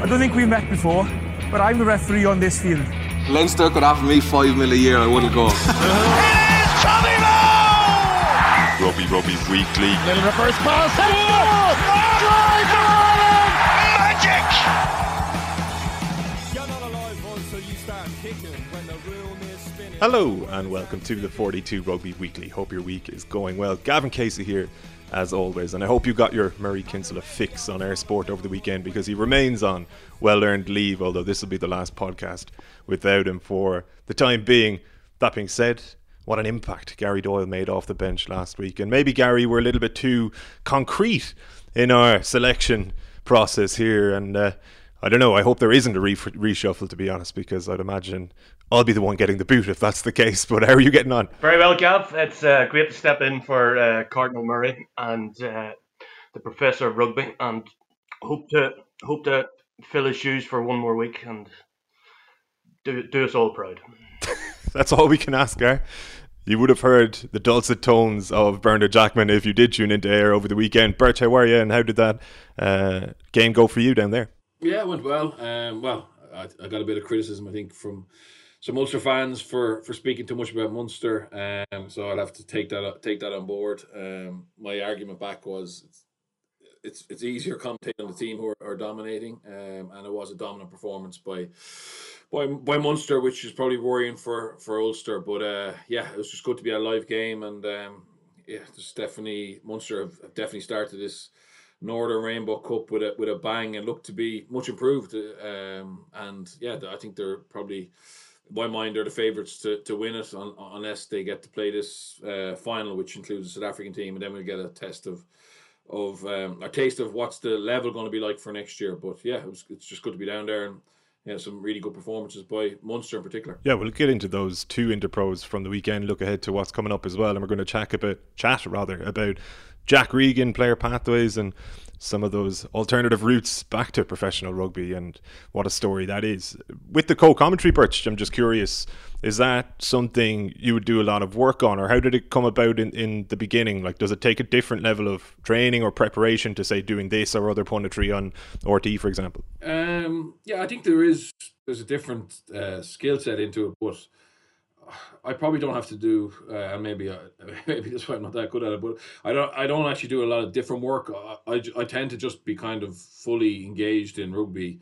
I don't think we've met before, but I'm the referee on this field. Leinster could offer me five mil a year, I wouldn't go. it is Tommy Moe! Rugby Rugby Weekly. Little reverse pass. Hello and welcome to the 42 Rugby Weekly. Hope your week is going well. Gavin Casey here, as always, and I hope you got your Murray Kinsella fix on eir Sport over the weekend because he remains on well earned leave, although this will be the last podcast without him for the time being. That being said, what an impact Gary Doyle made off the bench last week. And maybe, Gary, we're a little bit too concrete in our selection process here. And uh, I don't know, I hope there isn't a re- reshuffle, to be honest, because I'd imagine I'll be the one getting the boot if that's the case. But how are you getting on? Very well, Gav. It's uh, great to step in for uh, Cardinal Murray and uh, the professor of rugby, and hope to hope to fill his shoes for one more week and do do us all proud. That's all we can ask, eh? You would have heard the dulcet tones of Bernard Jackman if you did tune into eir over the weekend. Bert, how are you, and how did that uh, game go for you down there? Yeah, it went well. Um, well, I, I, got a bit of criticism, I think, from some Ulster fans for, for speaking too much about Munster. Um, so I'll have to take that take that on board. Um, my argument back was it's it's, easier commentating on the team who are, are dominating, um, and it was a dominant performance by by by Munster, which is probably worrying for for Ulster. But uh, yeah, it was just good to be a live game, and um, yeah, definitely Munster have, have definitely started this Northern Rainbow Cup with a with a bang and look to be much improved. Um, and yeah, I think they're probably. My mind, are the favourites to, to win it on, unless they get to play this uh, final, which includes the South African team, and then we'll get a test of of um, a taste of what's the level going to be like for next year. But yeah, it was, it's just good to be down there and yeah, some really good performances by Munster in particular. Yeah, we'll get into those two interpros from the weekend. Look ahead to what's coming up as well, and we're going to chat about chat rather about Jack Regan player pathways and some of those alternative routes back to professional rugby and what a story that is. With the co-commentary perch, I'm just curious, is that something you would do a lot of work on or how did it come about in, in the beginning? Like does it take a different level of training or preparation to say doing this or other punditry on RTÉ for example? Um, yeah, I think there is there's a different uh, skill set into it, but I probably don't have to do, uh, maybe I, maybe that's why I'm not that good at it. But I don't I don't actually do a lot of different work. I, I, I tend to just be kind of fully engaged in rugby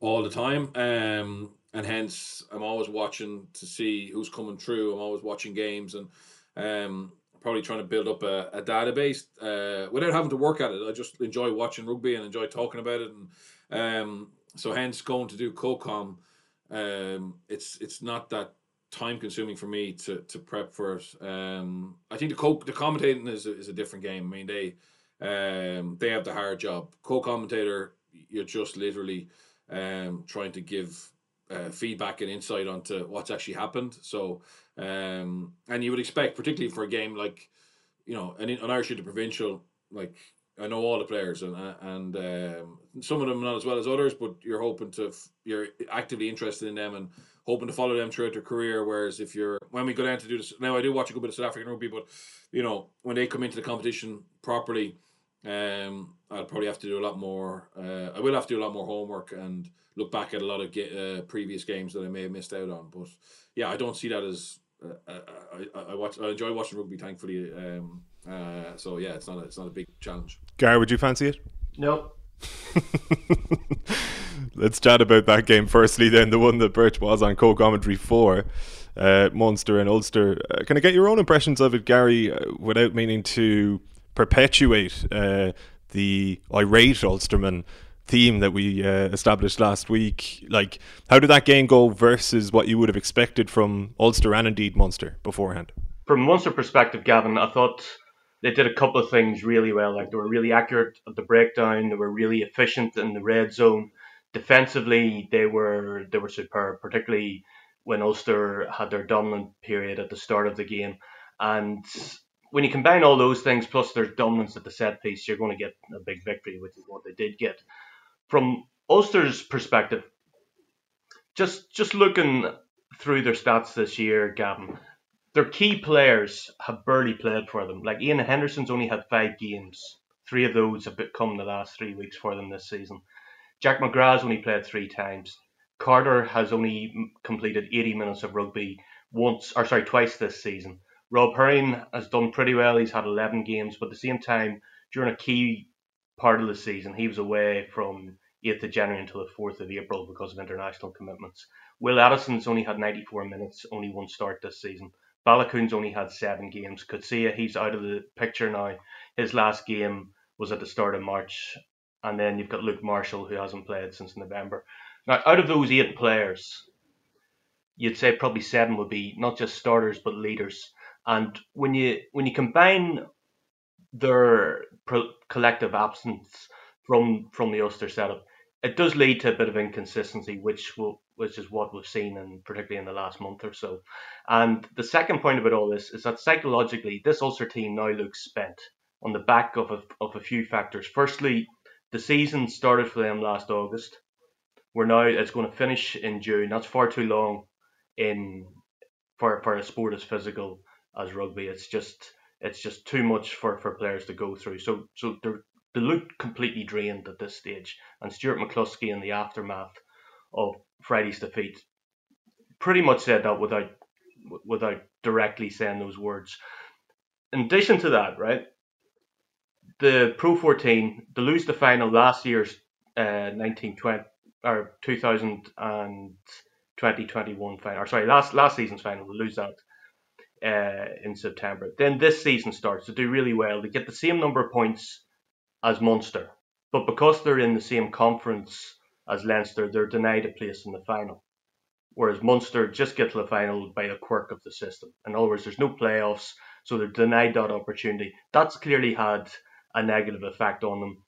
all the time, um, and hence I'm always watching to see who's coming through. I'm always watching games and um, probably trying to build up a, a database uh, without having to work at it. I just enjoy watching rugby and enjoy talking about it, and um, so hence going to do co-com. Um, it's it's not that time consuming for me to to prep for it. Um, I think the co the commentating is a, is a different game. I mean they um they have the hard job. Co-commentator, you're just literally um trying to give uh, feedback and insight onto what's actually happened. So um and you would expect, particularly for a game like you know an, an Irish the provincial like I know all the players and and um, some of them not as well as others, but you're hoping to you're actively interested in them and hoping to follow them throughout their career. Whereas if you're when we go down to do this now, I do watch a good bit of South African rugby, but you know when they come into the competition properly, um, I'll probably have to do a lot more. Uh, I will have to do a lot more homework and look back at a lot of ge- uh, previous games that I may have missed out on. But yeah, I don't see that as uh, uh I, I watch. I enjoy watching rugby. Thankfully, um, uh, so yeah, it's not a, it's not a big challenge. Gary, would you fancy it? No. Let's chat about that game firstly. Then the one that Birch was on co-commentary for. Uh, and Ulster. Uh, can I get your own impressions of it, Gary, uh, without meaning to perpetuate uh, the irate Ulsterman theme that we uh, established last week? Like, how did that game go versus what you would have expected from Ulster and indeed Munster beforehand? From Munster perspective, Gavin, I thought they did a couple of things really well. Like they were really accurate at the breakdown. They were really efficient in the red zone. Defensively, they were they were superb, particularly when Ulster had their dominant period at the start of the game. And when you combine all those things plus their dominance at the set piece, you're going to get a big victory, which is what they did get. From Ulster's perspective, just just looking through their stats this year, Gavin, their key players have barely played for them. Like Ian Henderson's only had five games. Three of those have come the last three weeks for them this season. Jack McGrath's only played three times. Carter has only completed 80 minutes of rugby once, or sorry, twice this season. Rob Herring has done pretty well. He's had 11 games, but at the same time, during a key part of the season, he was away from 8th of January until the 4th of April because of international commitments. Will Addison's only had 94 minutes, only one start this season. Baloucoune's only had seven games. Coetzee, he's out of the picture now. His last game was at the start of March. And then you've got Luke Marshall, who hasn't played since November. Now, out of those eight players, you'd say probably seven would be not just starters but leaders. And when you when you combine their pro- collective absence from from the Ulster setup, it does lead to a bit of inconsistency, which will which is what we've seen, and particularly in the last month or so. And the second point about all this is that psychologically, this Ulster team now looks spent on the back of a, of a few factors. Firstly, the season started for them last August. We're now it's going to finish in June. That's far too long in for for a sport as physical as rugby. It's just it's just too much for, for players to go through. So so they're, they look completely drained at this stage. And Stuart McCloskey in the aftermath of Friday's defeat pretty much said that without without directly saying those words. In addition to that, right, the Pro 14, they lose the final last year's uh, 1920 or 2000 and 2021 final, or sorry, last last season's final, they lose that uh, in September. Then this season starts to do really well. They get the same number of points as Munster, but because they're in the same conference as Leinster, they're denied a place in the final. Whereas Munster just get to the final by a quirk of the system. In other words, there's no playoffs, so they're denied that opportunity. That's clearly had a negative effect on them.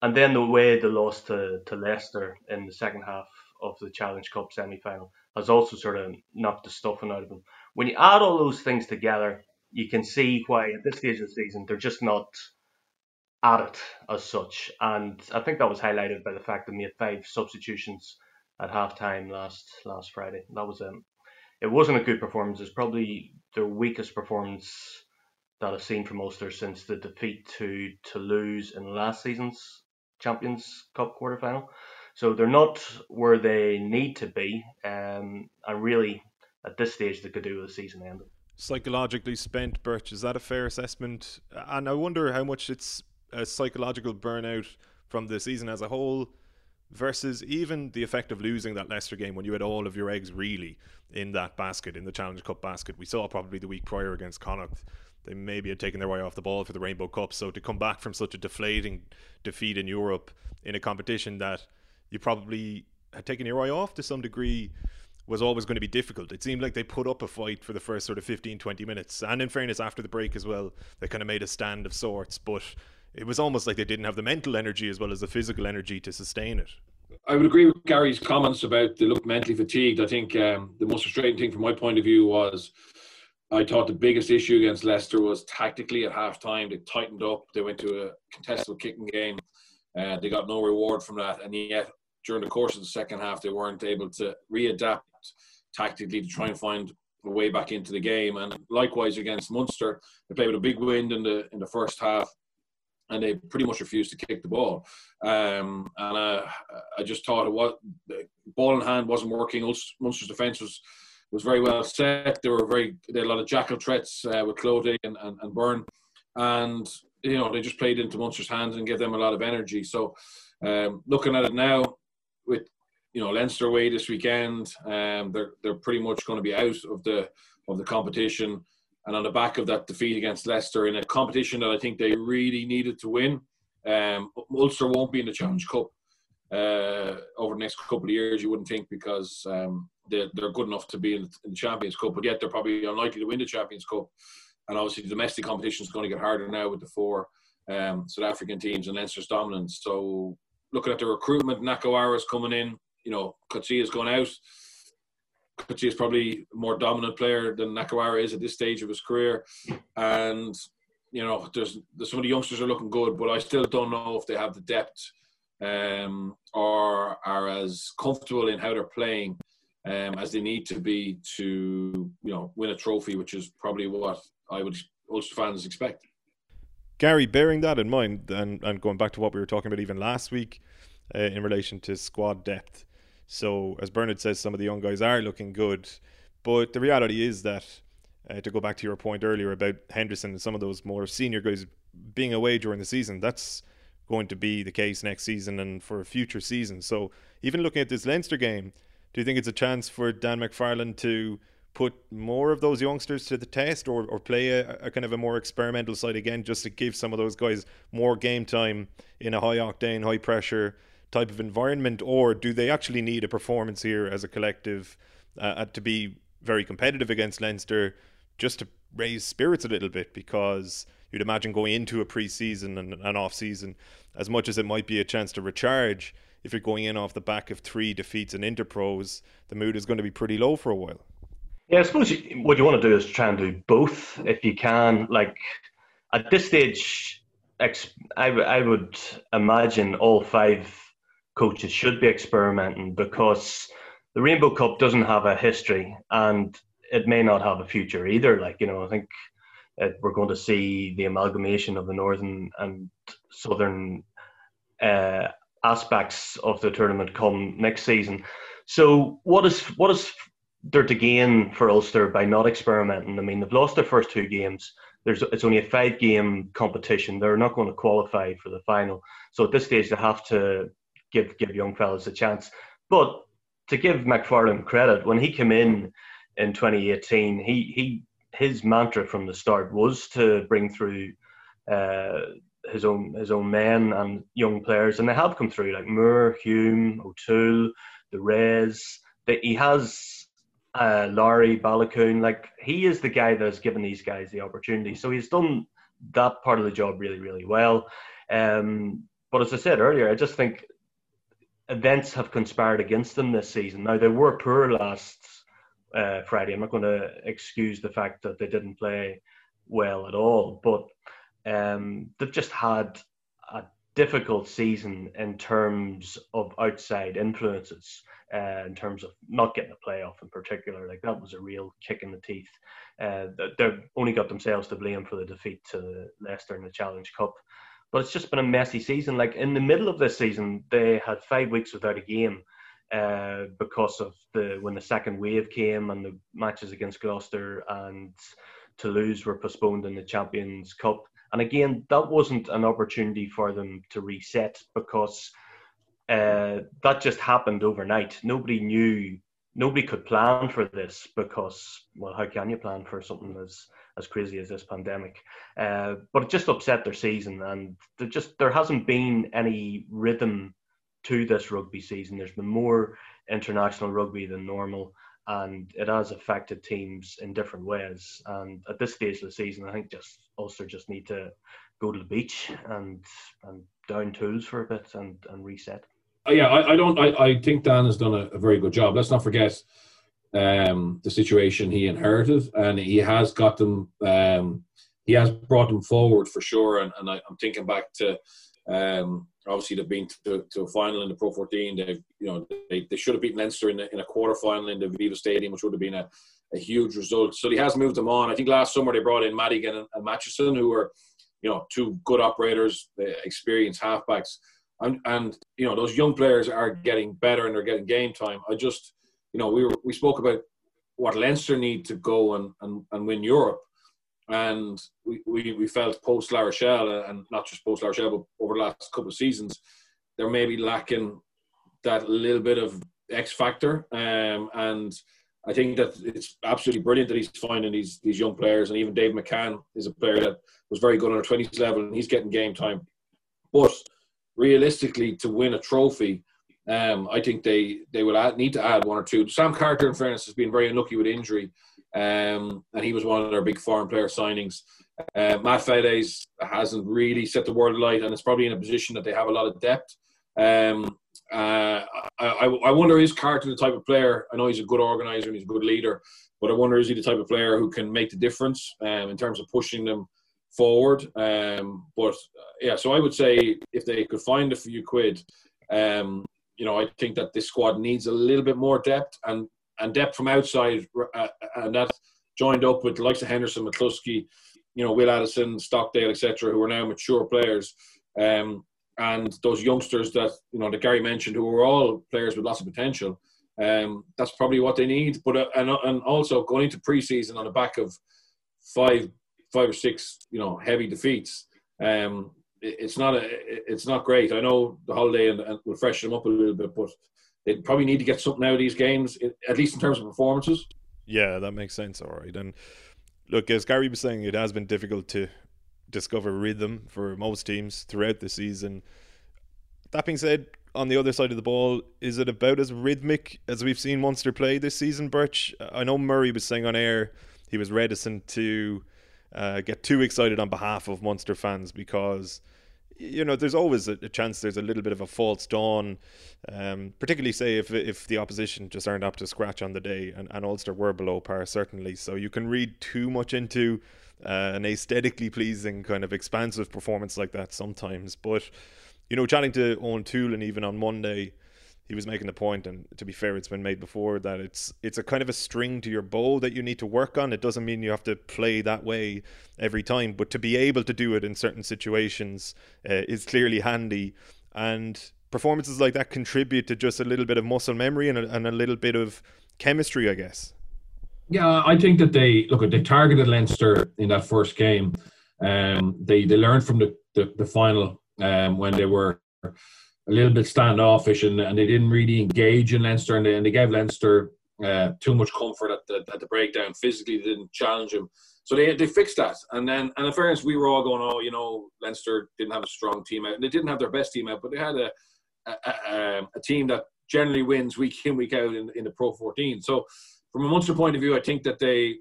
And then the way they lost to, to Leicester in the second half of the Challenge Cup semi final has also sort of knocked the stuffing out of them. When you add all those things together, you can see why at this stage of the season they're just not at it as such. And I think that was highlighted by the fact they made five substitutions at halftime last last Friday. That was um, it wasn't a good performance. It's probably their weakest performance that I've seen from Ulster since the defeat to Toulouse in last season's Champions Cup quarterfinal. So they're not where they need to be, um, and really at this stage they could do with the season ending. Psychologically spent, Birch. Is that a fair assessment? And I wonder how much it's a psychological burnout from the season as a whole versus even the effect of losing that Leicester game when you had all of your eggs really in that basket, in the Challenge Cup basket. We saw probably the week prior against Connacht. They maybe had taken their eye off the ball for the Rainbow Cup. So to come back from such a deflating defeat in Europe in a competition that you probably had taken your eye off to some degree was always going to be difficult. It seemed like they put up a fight for the first sort of 15, 20 minutes. And in fairness, after the break as well, they kind of made a stand of sorts. But it was almost like they didn't have the mental energy as well as the physical energy to sustain it. I would agree with Gary's comments about they look mentally fatigued. I think um, the most frustrating thing from my point of view was I thought the biggest issue against Leicester was tactically at half time. They tightened up. They went to a contested kicking game. Uh, they got no reward from that. And yet, during the course of the second half, they weren't able to readapt tactically to try and find a way back into the game. And likewise against Munster, they played with a big wind in the in the first half and they pretty much refused to kick the ball. Um, and uh, I just thought it was ball in hand wasn't working. Munster's defence was was very well set. They were very they had a lot of jackal threats uh, with Cloete and, and, and Beirne, and you know they just played into Munster's hands and gave them a lot of energy. So um, looking at it now, with you know Leinster away this weekend, um, they're they're pretty much going to be out of the of the competition. And on the back of that defeat against Leicester in a competition that I think they really needed to win, um, Ulster won't be in the Challenge Cup uh, over the next couple of years. You wouldn't think because um, they're, they're good enough to be in, in, the Champions Cup, but yet they're probably unlikely to win the Champions Cup. And obviously, the domestic competition is going to get harder now with the four um, South African teams and Leinster's dominance. So, looking at the recruitment, Nakarawa is coming in. You know, Coetzee is going out. Coetzee is probably a more dominant player than Nakarawa is at this stage of his career. And, you know, there's, there's some of the youngsters are looking good, but I still don't know if they have the depth um, or are as comfortable in how they're playing um, as they need to be to, you know, win a trophy, which is probably what I would Ulster fans expect. Gary, bearing that in mind, and, and going back to what we were talking about even last week, uh, in relation to squad depth. So, as Bernard says, some of the young guys are looking good. But the reality is that, uh, to go back to your point earlier about Henderson and some of those more senior guys being away during the season, that's going to be the case next season and for future seasons. So, even looking at this Leinster game, do you think it's a chance for Dan McFarland to put more of those youngsters to the test or, or play a, a, kind of a more experimental side again just to give some of those guys more game time in a high octane, high pressure type of environment? Or do they actually need a performance here as a collective uh, to be very competitive against Leinster just to raise spirits a little bit? Because you'd imagine going into a pre season and an off season, as much as it might be a chance to recharge, if you're going in off the back of three defeats and interpros, the mood is going to be pretty low for a while. Yeah, I suppose you, what you want to do is try and do both if you can. Like at this stage, I, I would imagine all five coaches should be experimenting because the Rainbow Cup doesn't have a history and it may not have a future either. Like, you know, I think it, we're going to see the amalgamation of the northern and southern uh, aspects of the tournament come next season. So, what is what is there to gain for Ulster by not experimenting. I mean, they've lost their first two games. There's it's only a five game competition. They're not going to qualify for the final. So at this stage, they have to give give young fellas a chance. But to give McFarland credit, when he came in in 2018, he he his mantra from the start was to bring through uh, his own his own men and young players, and they have come through like Moore, Hume, O'Toole, the Rays. That he has uh, Lowry, Baloucoune, like he is the guy that has given these guys the opportunity. So he's done that part of the job really, really well. Um, but as I said earlier, I just think events have conspired against them this season. Now they were poor last uh, Friday. I'm not going to excuse the fact that they didn't play well at all, but um, they've just had a difficult season in terms of outside influences uh, in terms of not getting a playoff in particular. Like that was a real kick in the teeth. Uh, they've only got themselves to blame for the defeat to Leicester in the Challenge Cup. But it's just been a messy season. Like in the middle of this season, they had five weeks without a game uh, because of the when the second wave came and the matches against Gloucester and Toulouse were postponed in the Champions Cup. And again, that wasn't an opportunity for them to reset because uh, that just happened overnight. Nobody knew, nobody could plan for this because, well, how can you plan for something as as crazy as this pandemic? Uh, but it just upset their season, and there just there hasn't been any rhythm to this rugby season. There's been more international rugby than normal, and it has affected teams in different ways. And at this stage of the season, I think just Ulster just need to go to the beach and and down tools for a bit and and reset. Uh, yeah, I, I don't. I, I think Dan has done a, a very good job. Let's not forget um, the situation he inherited, and he has got them. Um, he has brought them forward for sure. And, and I, am thinking back to um, obviously they've been to, to, a final in the Pro 14. They, you know, they, they should have beaten Leinster in, in a quarter final in the Aviva Stadium, which would have been a, a huge result. So he has moved them on. I think last summer they brought in Madigan and, and Mathewson, who were, you know, two good operators, uh, experienced halfbacks and and you know those young players are getting better and they're getting game time. I just you know we were we spoke about what Leinster need to go and and, and win Europe, and we, we, we felt post La Rochelle and not just post La Rochelle but over the last couple of seasons, they're maybe lacking that little bit of X factor, um, and. I think that it's absolutely brilliant that he's finding these these young players, and even Dave McCann is a player that was very good on a twenties level, and he's getting game time. But realistically to win a trophy, um, I think they they will add, need to add one or two. Sam Carter, in fairness, has been very unlucky with injury, um, and he was one of their big foreign player signings. Uh, Matt Faddes hasn't really set the world alight, and it's probably in a position that they have a lot of depth. Um, uh, I, I wonder is Carter the type of player? I know he's a good organizer and he's a good leader, but I wonder is he the type of player who can make the difference um, in terms of pushing them forward. Um, but uh, yeah, so I would say if they could find a few quid, um, you know, I think that this squad needs a little bit more depth and and depth from outside, uh, and that joined up with the likes of Henderson, McCluskey, you know, Will Addison, Stockdale, etc., who are now mature players. Um, and those youngsters that you know that Gary mentioned, who are all players with lots of potential. Um, that's probably what they need. But uh, and and also going into preseason on the back of five five or six you know heavy defeats. Um, it, it's not a it's not great. I know the holiday and, and will freshen them up a little bit, but they probably need to get something out of these games, at least in terms of performances. Yeah, that makes sense. All right, and look, as Gary was saying, it has been difficult to discover rhythm for most teams throughout the season. That being said, on the other side of the ball, is it about as rhythmic as we've seen Munster play this season, Birch? I know Murray was saying on air he was reticent to uh, get too excited on behalf of Munster fans because you know there's always a, chance there's a little bit of a false dawn, um, particularly say if if the opposition just aren't up to scratch on the day, and, and Ulster were below par certainly. So you can read too much into uh, an aesthetically pleasing kind of expansive performance like that sometimes, but you know, chatting to Eoin Toolan even on Monday, he was making the point, and to be fair, it's been made before that it's it's a kind of a string to your bow that you need to work on. It doesn't mean you have to play that way every time, but to be able to do it in certain situations uh, is clearly handy. And performances like that contribute to just a little bit of muscle memory and a, and a little bit of chemistry, I guess. Yeah, I think that they look. They targeted Leinster in that first game. Um, they they learned from the, the, the final um, when they were a little bit standoffish and, and they didn't really engage in Leinster and they, and they gave Leinster uh, too much comfort at the, at the breakdown. Physically, they didn't challenge him. So they they fixed that. And then, and in fairness, we were all going, oh, you know, Leinster didn't have a strong team out. And they didn't have their best team out, but they had a, a, a, a team that generally wins week in, week out in, in the Pro 14. So from a Munster point of view, I think that they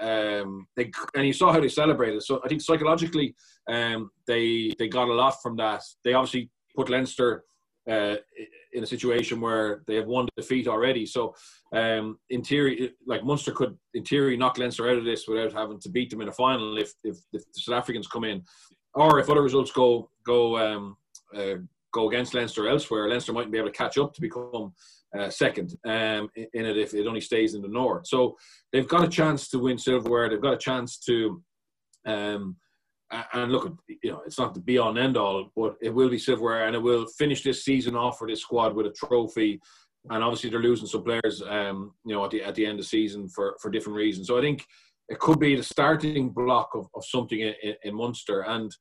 um, they and you saw how they celebrated. So I think psychologically, um, they they got a lot from that. They obviously put Leinster uh, in a situation where they have one defeat already. So um, in theory, like Munster could in theory knock Leinster out of this without having to beat them in a final if if, if the South Africans come in, or if other results go go um, uh, go against Leinster elsewhere, Leinster mightn't be able to catch up to become uh, second um, in it if it only stays in the north. So they've got a chance to win silverware. They've got a chance to, um, and look, you know, it's not the be and end all, but it will be silverware, and it will finish this season off for this squad with a trophy. And obviously, they're losing some players, um, you know, at the at the end of the season for for different reasons. So I think it could be the starting block of, of something in, in Munster and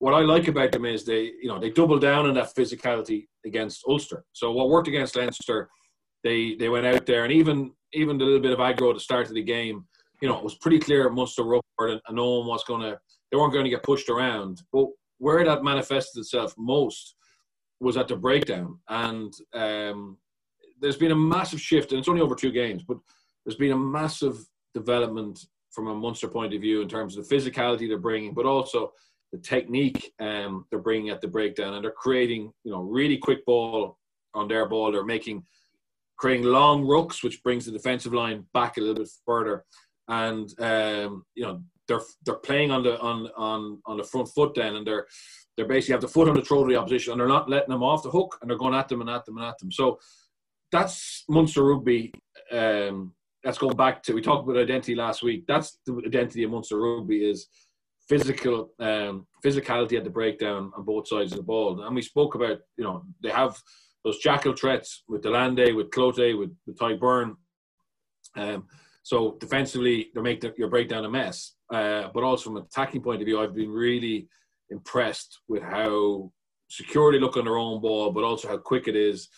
what I like about them is they, you know, they double down on that physicality against Ulster. So what worked against Leinster, they they went out there and even even the little bit of aggro at the start of the game, you know, it was pretty clear Munster were and, and no one was going to, they weren't going to get pushed around. But where that manifested itself most was at the breakdown, and um, there's been a massive shift, and it's only over two games, but there's been a massive development from a Munster point of view in terms of the physicality they're bringing, but also the technique um, they're bringing at the breakdown, and they're creating you know really quick ball on their ball. They're making creating long rooks, which brings the defensive line back a little bit further, and um, you know they're they're playing on the on on on the front foot then, and they're they're basically have the foot on the throat of the opposition, and they're not letting them off the hook, and they're going at them and at them and at them. So that's Munster rugby. Um, that's going back to we talked about identity last week. That's the identity of Munster rugby is physical um, physicality at the breakdown on both sides of the ball. And we spoke about, you know, they have those jackal threats with de Allende, with Cloete, with, with Tadhg Beirne. Um, so defensively, they make the, your breakdown a mess. Uh, but also from an attacking point of view, I've been really impressed with how secure they look on their own ball, but also how quick it is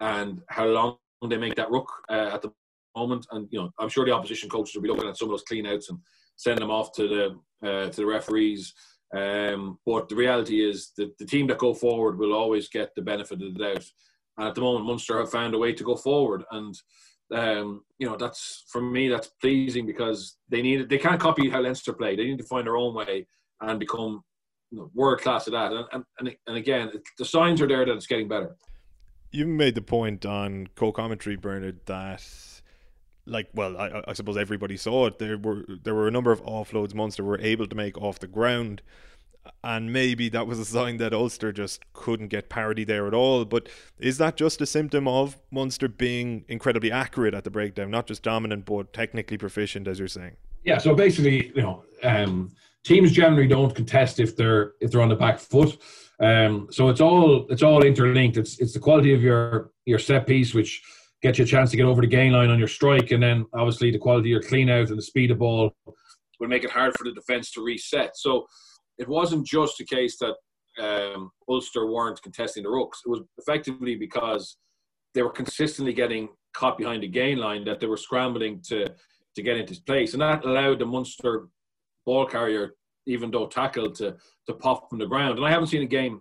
and how long they make that rook uh, at the moment. And you know, I'm sure the opposition coaches will be looking at some of those clean outs and send them off to the uh, to the referees. Um, but the reality is that the team that go forward will always get the benefit of the doubt. And at the moment, Munster have found a way to go forward, and um, you know that's for me that's pleasing because they need they can't copy how Leinster play. They need to find their own way and become you know, world class at that. And, and and again, the signs are there that it's getting better. You made the point on co-commentary, Bernard, that like well I, I suppose everybody saw it there were there were a number of offloads Munster were able to make off the ground and maybe that was a sign that Ulster just couldn't get parity there at all but is that just a symptom of Munster being incredibly accurate at the breakdown not just dominant but technically proficient as you're saying yeah so basically you know um, teams generally don't contest if they're if they're on the back foot. Um, so it's all it's all interlinked. It's it's the quality of your your set piece which gets you a chance to get over the gain line on your strike, and then obviously the quality of your clean out and the speed of ball will make it hard for the defence to reset. So it wasn't just a case that um, Ulster weren't contesting the rucks. It was effectively because they were consistently getting caught behind the gain line that they were scrambling to to get into place, and that allowed the Munster ball carrier, even though tackled, to to pop from the ground. And I haven't seen a game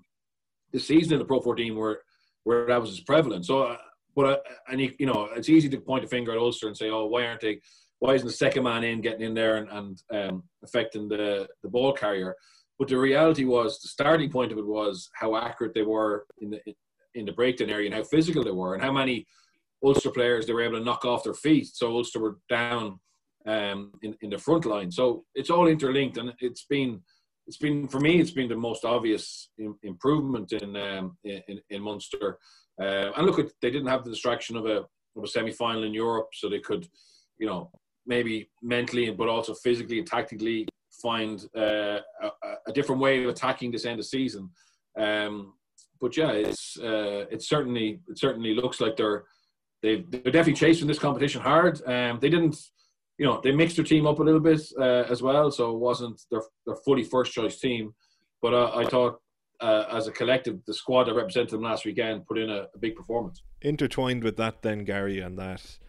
this season in the Pro 14 where where that was as prevalent. So, uh, but uh, and you, you know, it's easy to point a finger at Ulster and say, oh, why aren't they? Why isn't the second man in getting in there and, and um, affecting the the ball carrier? But the reality was, the starting point of it was how accurate they were in the in the breakdown area and how physical they were and how many Ulster players they were able to knock off their feet. So Ulster were down um, in in the front line. So it's all interlinked, and it's been it's been for me it's been the most obvious improvement in um, in, in Munster. Uh, and look, they didn't have the distraction of a of a semi final in Europe, so they could, you know, maybe mentally but also physically and tactically find uh, a, a, different way of attacking this end of season. Um, but yeah, it's uh, it certainly it certainly looks like they're they they're definitely chasing this competition hard. Um, they didn't, you know, they mixed their team up a little bit uh, as well, so it wasn't their their fully first choice team. But uh, I thought uh, as a collective, the squad that represented them last weekend put in a, a, big performance. Intertwined with that, then Gary, and that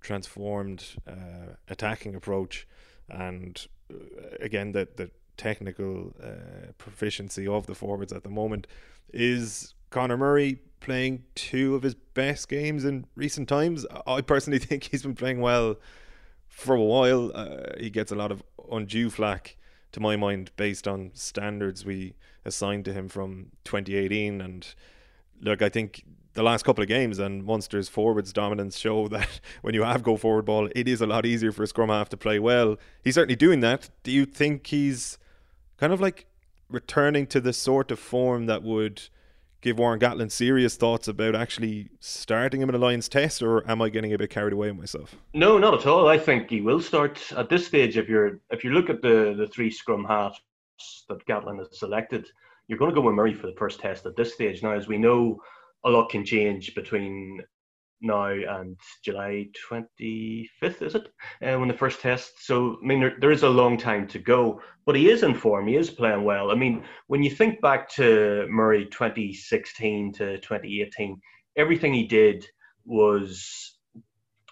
transformed uh, attacking approach, and again the the technical uh, proficiency of the forwards at the moment is Conor Murray playing two of his best games in recent times. I personally think he's been playing well for a while. Uh, he gets a lot of undue flack, to my mind, based on standards we assigned to him from 2018. And look, I think the last couple of games and Munster's forwards dominance show that when you have go forward ball, it is a lot easier for a scrum half to play well. He's certainly doing that. Do you think he's kind of like returning to the sort of form that would give Warren Gatland serious thoughts about actually starting him in a Lions test, or am I getting a bit carried away myself? No, not at all. I think he will start at this stage. If you're if you look at the the three scrum halves that Gatlin has selected, you're going to go with Murray for the first test at this stage. Now, as we know, a lot can change between now and July 25th, is it? Uh, when the first test. So, I mean, there, there is a long time to go, but he is in form. He is playing well. I mean, when you think back to Murray 2016 to 2018, everything he did was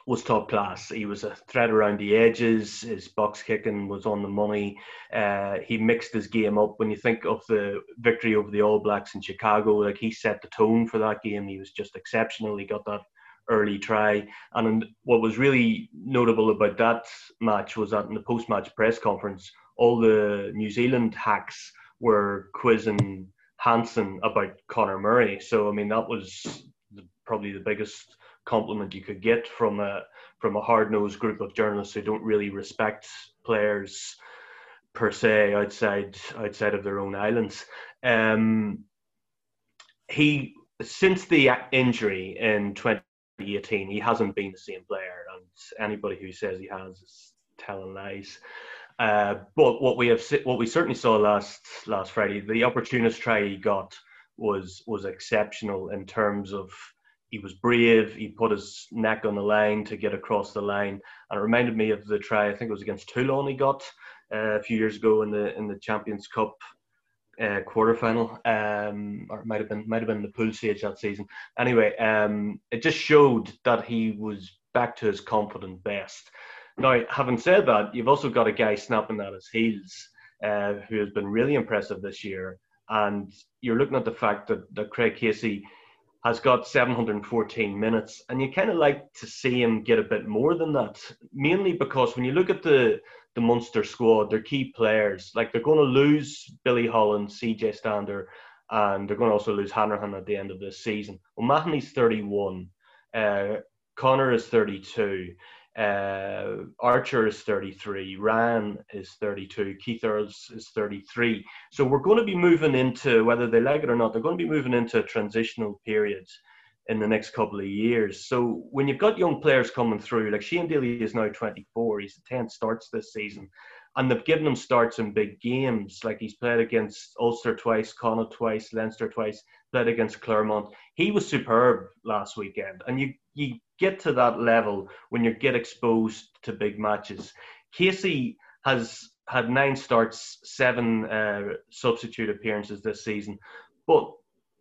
was top class. He was a threat around the edges. His box kicking was on the money. Uh, he mixed his game up. When you think of the victory over the All Blacks in Chicago, like he set the tone for that game. He was just exceptional. He got that early try. And what was really notable about that match was that in the post match press conference, all the New Zealand hacks were quizzing Hansen about Conor Murray. So, I mean, that was probably the biggest compliment you could get from a from a hard nosed group of journalists who don't really respect players per se outside outside of their own islands. Um, he since the injury in 2018, he hasn't been the same player, and anybody who says he has is telling lies. Uh, but what we have, what we certainly saw last last Friday, the opportunist try he got was was exceptional in terms of he was brave. He put his neck on the line to get across the line, and it reminded me of the try I think it was against Toulon he got uh, a few years ago in the in the Champions Cup uh, quarterfinal, um, or it might have been might have been the pool stage that season. Anyway, um, it just showed that he was back to his confident best. Now, having said that, you've also got a guy snapping at his heels uh, who has been really impressive this year, and you're looking at the fact that, that Craig Casey has got 714 minutes, and you kind of like to see him get a bit more than that, mainly because when you look at the the Munster squad, their key players. Like they're going to lose Billy Holland, CJ Stander, and they're going to also lose Hanrahan at the end of this season. Well, Mahony's 31, uh, Conor is 32, uh, Archer is 33, Ryan is 32, Keith Earls is 33. So we're going to be moving into, whether they like it or not, they're going to be moving into transitional periods in the next couple of years. So when you've got young players coming through, like Shane Daly is now 24, he's the 10 starts this season, and they've given him starts in big games. Like he's played against Ulster twice, Connacht twice, Leinster twice, played against Clermont. He was superb last weekend, and you you get to that level when you get exposed to big matches. Casey has had nine starts, seven uh, substitute appearances this season, but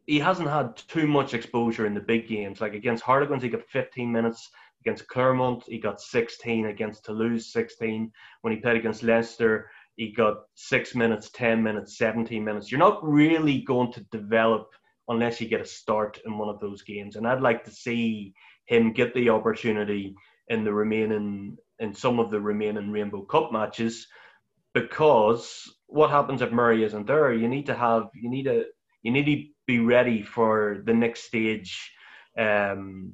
he hasn't had too much exposure in the big games. Like against Harlequins, he got 15 minutes. Against Clermont, he got 16. Against Toulouse, 16. When he played against Leicester, he got six minutes, 10 minutes, 17 minutes. You're not really going to develop unless you get a start in one of those games. And I'd like to see him get the opportunity in the remaining in some of the remaining Rainbow Cup matches because what happens if Murray isn't there? You need to have you need to you need to be ready for the next stage um,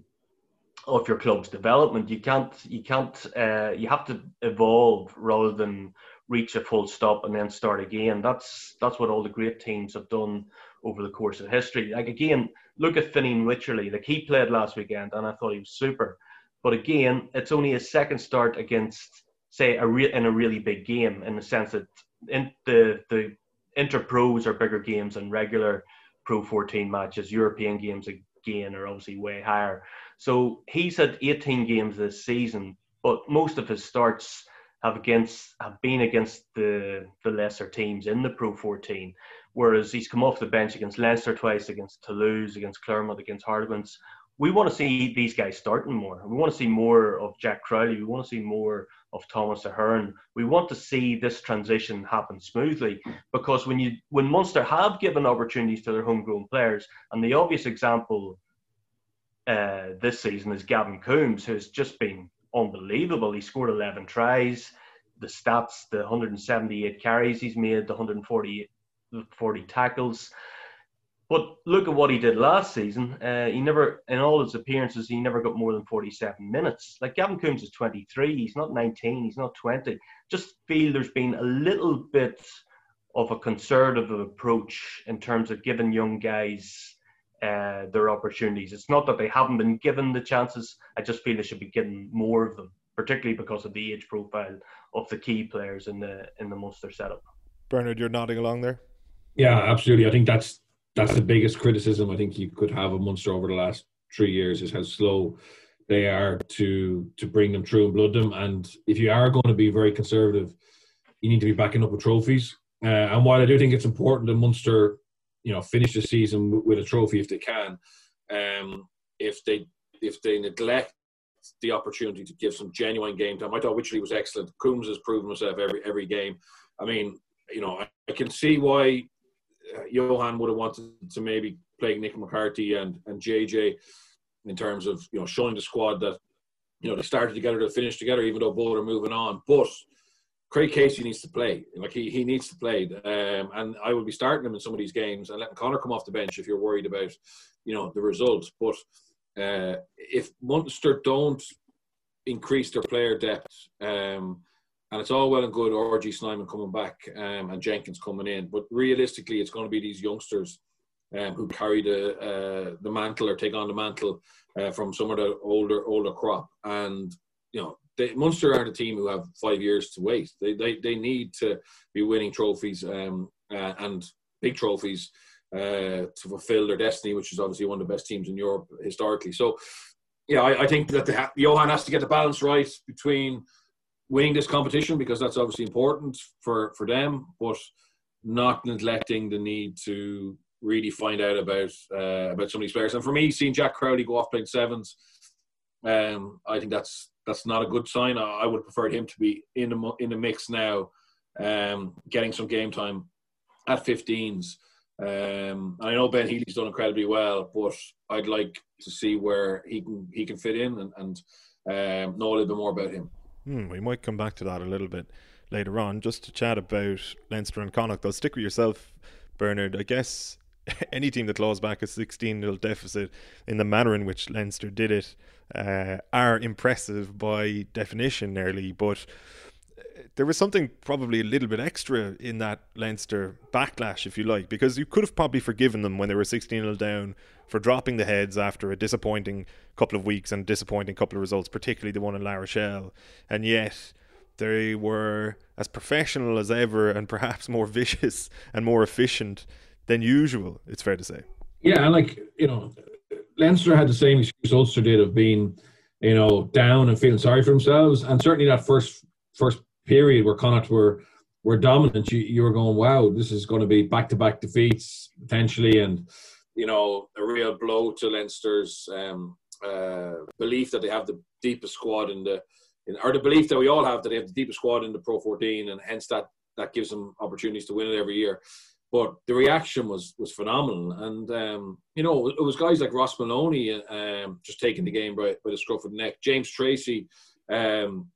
of your club's development. You can't you can't uh, you have to evolve rather than reach a full stop and then start again. That's that's what all the great teams have done over the course of history. Like again, look at Fineen Wycherley. Like he played last weekend and I thought he was super. But again, it's only his second start against say a re- in a really big game in the sense that in the the inter pros are bigger games than regular pro 14 matches. European games again are obviously way higher. So he's had 18 games this season, but most of his starts have against have been against the the lesser teams in the Pro 14. Whereas he's come off the bench against Leinster twice, against Toulouse, against Clermont, against Harlequins. We want to see these guys starting more. We want to see more of Jack Crowley. We want to see more of Thomas Ahern. We want to see this transition happen smoothly because when you when Munster have given opportunities to their homegrown players, and the obvious example uh, this season is Gavin Coombes, who's just been unbelievable. He scored 11 tries. The stats, the 178 carries he's made, the 140 40 tackles. But look at what he did last season. Uh, he never, in all his appearances, he never got more than 47 minutes. Like Gavin Coombes is 23, he's not 19, he's not 20. Just feel there's been a little bit of a conservative approach in terms of giving young guys uh, their opportunities. It's not that they haven't been given the chances. I just feel they should be given more of them, particularly because of the age profile of the key players in the in the Munster setup. Bernard, you're nodding along there. Yeah, absolutely. I think that's that's the biggest criticism I think you could have of Munster over the last three years is how slow they are to to bring them through and blood them. And if you are going to be very conservative, you need to be backing up with trophies. Uh, and while I do think it's important that Munster, you know, finish the season with a trophy if they can, um, if they if they neglect the opportunity to give some genuine game time, I thought Wycherley was excellent. Coombes has proven himself every every game. I mean, you know, I, I can see why uh, Johan would have wanted to maybe play Nick McCarthy and and JJ in terms of you know showing the squad that you know they started together to finish together, even though both are moving on. But Craig Casey needs to play. Like he, he needs to play, um, and I will be starting him in some of these games and letting Conor come off the bench if you're worried about you know the results. But uh, if Munster don't increase their player depth. Um, and it's all well and good RG Snyman coming back um, and Jenkins coming in, but realistically, it's going to be these youngsters um, who carry the uh, the mantle or take on the mantle uh, from some of the older older crop. And you know, they, Munster aren't a team who have five years to wait. They they, they need to be winning trophies um, uh, and big trophies uh, to fulfill their destiny, which is obviously one of the best teams in Europe historically. So, yeah, I, I think that Johan has to get the balance right between winning this competition because that's obviously important for for them, but not neglecting the need to really find out about uh, about some of these players. And for me, seeing Jack Crowley go off playing sevens, um, I think that's that's not a good sign. I, would have preferred him to be in the in the mix now, um, getting some game time at 15s. Um, I know Ben Healy's done incredibly well, but I'd like to see where he can he can fit in and, and um, know a little bit more about him. Hmm, we might come back to that a little bit later on, just to chat about Leinster and Connacht. Though, stick with yourself, Bernard. I guess any team that claws back a 16 0 deficit in the manner in which Leinster did it uh, are impressive by definition, nearly. But uh, there was something probably a little bit extra in that Leinster backlash, if you like, because you could have probably forgiven them when they were 16 0 down for dropping the heads after a disappointing couple of weeks and disappointing couple of results, particularly the one in La Rochelle. And yet, they were as professional as ever and perhaps more vicious and more efficient than usual, it's fair to say. Yeah, like, you know, Leinster had the same excuse Ulster did of being, you know, down and feeling sorry for themselves. And certainly that first first period where Connacht were were dominant, you, you were going, wow, this is going to be back to back defeats potentially, and you know, a real blow to Leinster's um, uh, belief that they have the deepest squad in the, in, or the belief that we all have that they have the deepest squad in the Pro 14, and hence that that gives them opportunities to win it every year. But the reaction was was phenomenal, and um, you know it was guys like Ross Molony um, just taking the game by, by the scruff of the neck. James Tracy, um,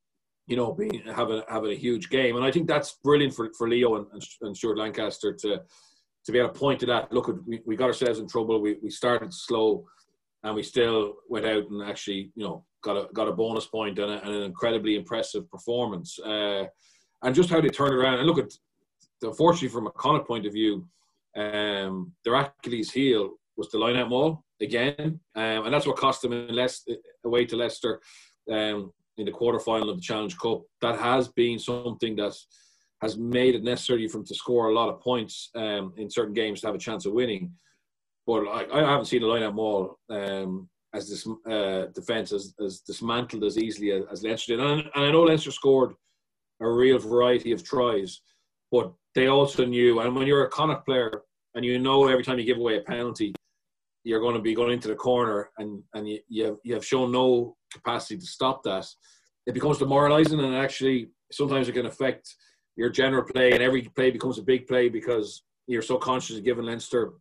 you know, being having having a huge game, and I think that's brilliant for, for Leo and, and Stuart Lancaster to to be able to point to that. Look, we, we got ourselves in trouble. We we started slow, and we still went out and actually, you know, got a got a bonus point and, a, and an incredibly impressive performance. Uh, and just how they turned around and look at unfortunately, from a Connacht point of view, um, their Achilles heel was the line-out maul again, um, and that's what cost them in Leicester, away to Leicester um, in the quarterfinal of the Challenge Cup. That has been something that has made it necessary for them to score a lot of points um, in certain games to have a chance of winning. But I, I haven't seen a line-out maul um, as this uh, defence as, as dismantled as easily as, as Leinster did, and, and I know Leicester scored a real variety of tries, but they also knew, and when you're a Connacht player and you know every time you give away a penalty, you're going to be going into the corner and, and you, you, have, you have shown no capacity to stop that, it becomes demoralizing and actually sometimes it can affect your general play and every play becomes a big play because you're so conscious of giving Leinster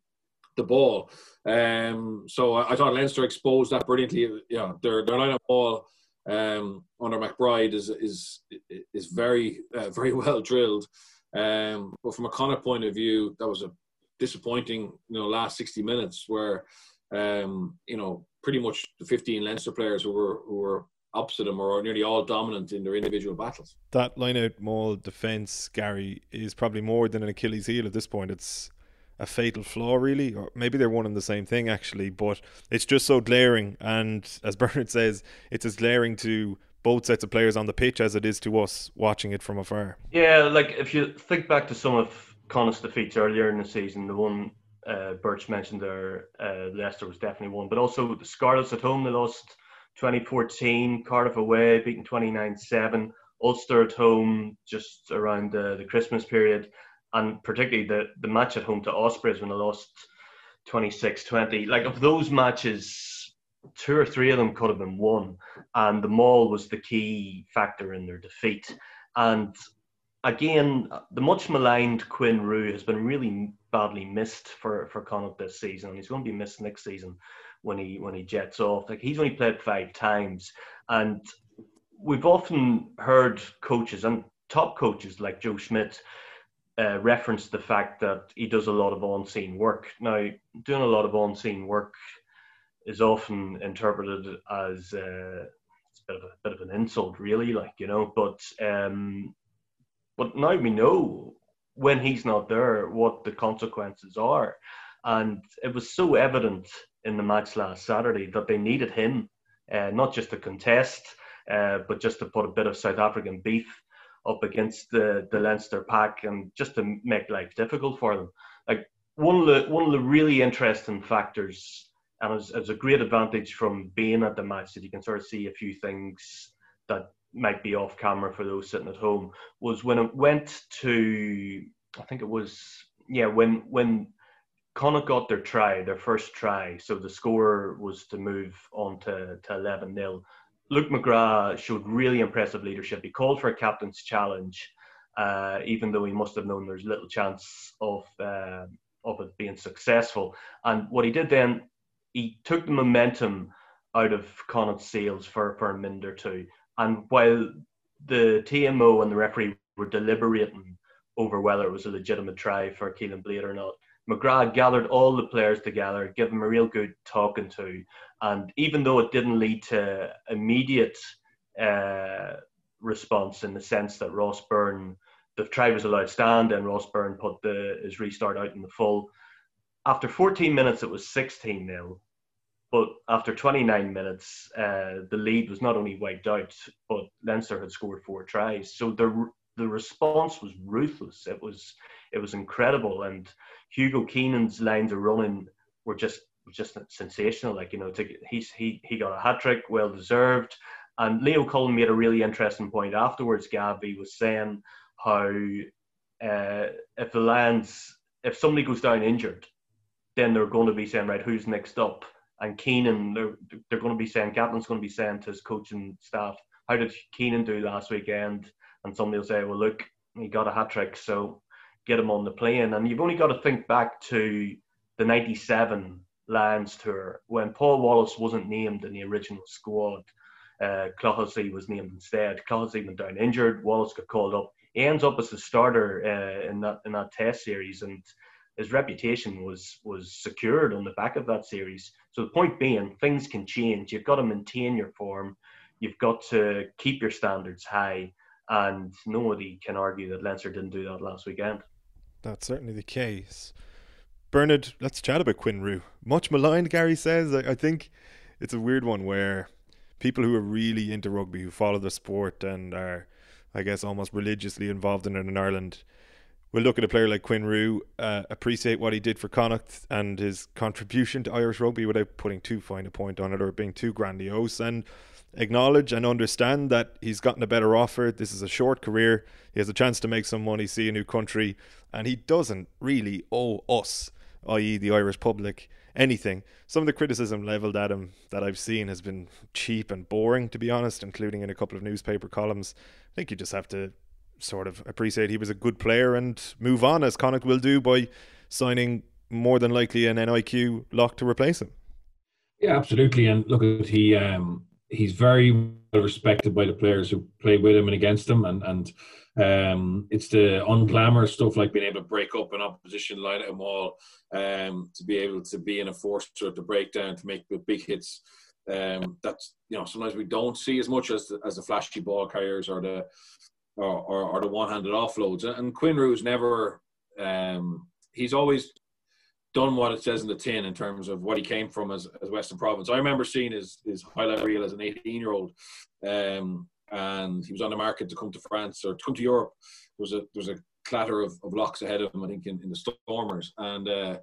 the ball. Um, so I, I, thought Leinster exposed that brilliantly. Yeah, their their line of ball um, under McBryde is is is very uh, very well drilled. Um, but from a Connacht point of view, that was a disappointing, you know, last 60 minutes where, um, you know, pretty much the 15 Leinster players who were who were opposite them or nearly all dominant in their individual battles. That line out maul defence, Gary, is probably more than an Achilles heel at this point. It's a fatal flaw, really, or maybe they're one and the same thing, actually. But it's just so glaring, and as Bernard says, it's as glaring to both sets of players on the pitch as it is to us watching it from afar. Yeah, like if you think back to some of Connacht's defeats earlier in the season, the one uh, Birch mentioned there, uh, Leicester was definitely one, but also the Scarlets at home, they lost 2014, Cardiff away, beaten 29 7, Ulster at home just around the, the Christmas period, and particularly the, the match at home to Ospreys when they lost 26 20. Like, of those matches, two or three of them could have been won, and the maul was the key factor in their defeat. And again, the much maligned Quinn Roux has been really badly missed for for Connacht this season, and he's going to be missed next season when he when he jets off. Like he's only played five times, and we've often heard coaches and top coaches like Joe Schmidt uh, reference the fact that he does a lot of on-scene work. Now, doing a lot of on-scene work is often interpreted as uh, it's a bit of a bit of an insult, really. Like you know, but um, but now we know when he's not there what the consequences are, and it was so evident in the match last Saturday that they needed him, uh, not just to contest, uh, but just to put a bit of South African beef up against the the Leinster pack and just to make life difficult for them. Like one of the one of the really interesting factors and it was, a great advantage from being at the match that you can sort of see a few things that might be off camera for those sitting at home. Was when it went to, I think it was yeah when when Connacht got their try, their first try, so the score was to move on to, to 11 0. Luke McGrath showed really impressive leadership. He called for a captain's challenge, uh, even though he must have known there's little chance of uh, of it being successful. And what he did then he took the momentum out of Connacht's sails for, for a minute or two. And while the TMO and the referee were deliberating over whether it was a legitimate try for Caolin Blade or not, McGrath gathered all the players together, gave them a real good talking to. And even though it didn't lead to immediate uh, response in the sense that Ross Byrne, the try was allowed stand and Ross Byrne put the, his restart out in the full, after 14 minutes, it was 16 0. But after 29 minutes, uh, the lead was not only wiped out, but Leinster had scored four tries. So the the response was ruthless. It was it was incredible, and Hugo Keenan's lines of running were just just sensational. Like you know, to, he's he he got a hat trick, well deserved. And Leo Cullen made a really interesting point afterwards. Gavi was saying how uh, if the Lions, if somebody goes down injured, then they're going to be saying, right, who's next up? And Keenan, they're, they're going to be saying, Gatland's going to be saying to his coaching staff, how did Keenan do last weekend? And somebody will say, well, look, he got a hat trick, so get him on the plane. And you've only got to think back to the 97 Lions tour when Paul Wallace wasn't named in the original squad uh, Clohessy was named instead. Clohessy went down injured. Wallace got called up. He ends up as the starter uh, in that in that Test series, and his reputation was was secured on the back of that series. So the point being, things can change. You've got to maintain your form. You've got to keep your standards high, and nobody can argue that Leinster didn't do that last weekend. That's certainly the case. Bernard, let's chat about Quinn. Much maligned, Gary says. I, I think it's a weird one where people who are really into rugby, who follow the sport and are, I guess, almost religiously involved in it in Ireland, will look at a player like Quinn Roux, uh, appreciate what he did for Connacht and his contribution to Irish rugby without putting too fine a point on it or being too grandiose, and acknowledge and understand that he's gotten a better offer. This is a short career. He has a chance to make some money, see a new country, and he doesn't really owe us, i.e., the Irish public, anything. Some of the criticism leveled at him that I've seen has been cheap and boring, to be honest, including in a couple of newspaper columns. I think you just have to sort of appreciate he was a good player and move on, as Connacht will do by signing more than likely an NIQ lock to replace him. Yeah, absolutely. And look at he um, he's very well respected by the players who play with him and against him, and and um, it's the unglamorous stuff like being able to break up an opposition line at a wall, um, to be able to be in a force to, to break down, to make big hits. Um, that's you know sometimes we don't see as much as the, as the flashy ball carriers or the or, or, or the one-handed offloads. And Quinn Roux's never um, he's always done what it says in the tin in terms of what he came from as, as Western Province. I remember seeing his his highlight reel as an 18 year old. Um, and he was on the market to come to France or to come to Europe. There was a there was a clatter of, of locks ahead of him, I think, in, in the Stormers, and uh,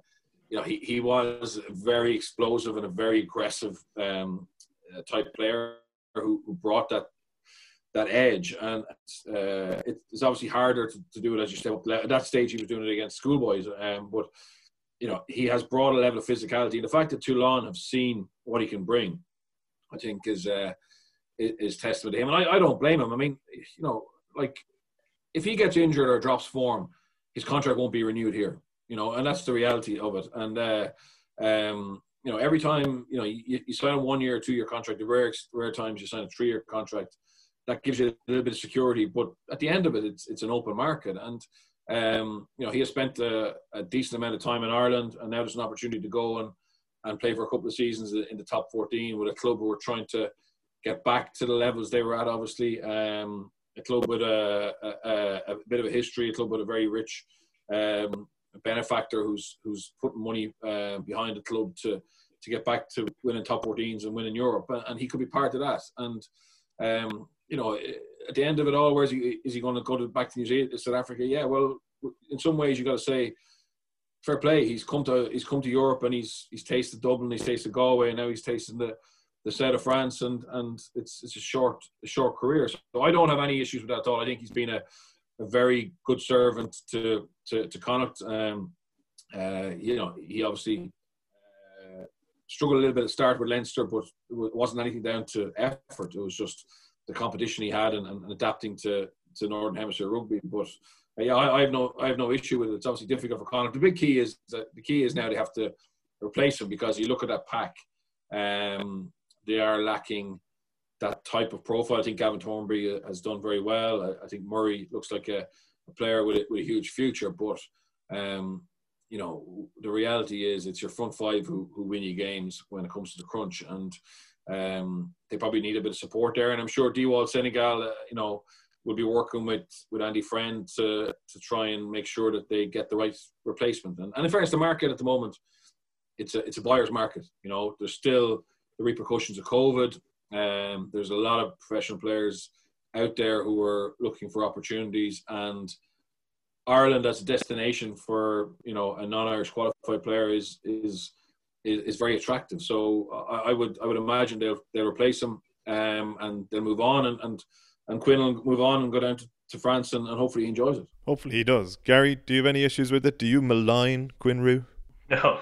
you know he, he was very explosive and a very aggressive um, uh, type player who brought that that edge. And uh, it's obviously harder to, to, do it as you say. At that stage, he was doing it against schoolboys, um, but you know he has brought a level of physicality. And the fact that Toulon have seen what he can bring, I think, is uh, is testament to him. And I, I don't blame him. I mean, you know, like if he gets injured or drops form, his contract won't be renewed here. You know, and that's the reality of it. And uh, um, you know, every time you know you, you sign a one year, two year contract, the rare rare times you sign a three year contract, that gives you a little bit of security. But at the end of it, it's it's an open market, and um, you know he has spent a, a, decent amount of time in Ireland, and now there's an opportunity to go and and play for a couple of seasons in the top 14 with a club who are trying to get back to the levels they were at. Obviously, um, a club with a, a, a, bit of a history, a club with a very rich um, benefactor who's who's putting money uh, behind the club to to get back to winning top 14s and winning Europe, and he could be part of that. And um, you know, at the end of it all, where's he? Is he going to go to, back to New Zealand, South Africa? Yeah, well, in some ways you got to say fair play. He's come to he's come to Europe and he's he's tasted Dublin, he's tasted Galway, and now he's tasting the the set of France, and and it's it's a short a short career. So I don't have any issues with that at all. I think he's been a, a very good servant to to, to Connacht. Um, uh, you know, he obviously uh, struggled a little bit at start with Leinster, but it wasn't anything down to effort. It was just the competition he had and, and adapting to to Northern Hemisphere rugby. But uh, yeah, I, I, have no I have no issue with it. It's obviously difficult for Connacht. The big key is that the key is now they have to replace him because you look at that pack. Um, they are lacking that type of profile. I think Gavin Thornbury has done very well. I, I think Murray looks like a, a player with a, with a huge future, but um, you know the reality is it's your front five who, who win you games when it comes to the crunch, and um, they probably need a bit of support there. And I'm sure Dewald Senekal, uh, you know, will be working with with Andy Friend to to try and make sure that they get the right replacement. And, and in fairness, the market at the moment it's a it's a buyer's market. You know, there's still the repercussions of COVID. Um, there's a lot of professional players out there who are looking for opportunities, and Ireland as a destination for you know a non-Irish qualified player is is is, is very attractive. So I, I, would I would imagine they'll they'll replace him um, and they'll move on and, and and Quinn will move on and go down to, to France and, and hopefully he enjoys it. Hopefully he does. Gary, do you have any issues with it? Do you malign Quinn Roux? No,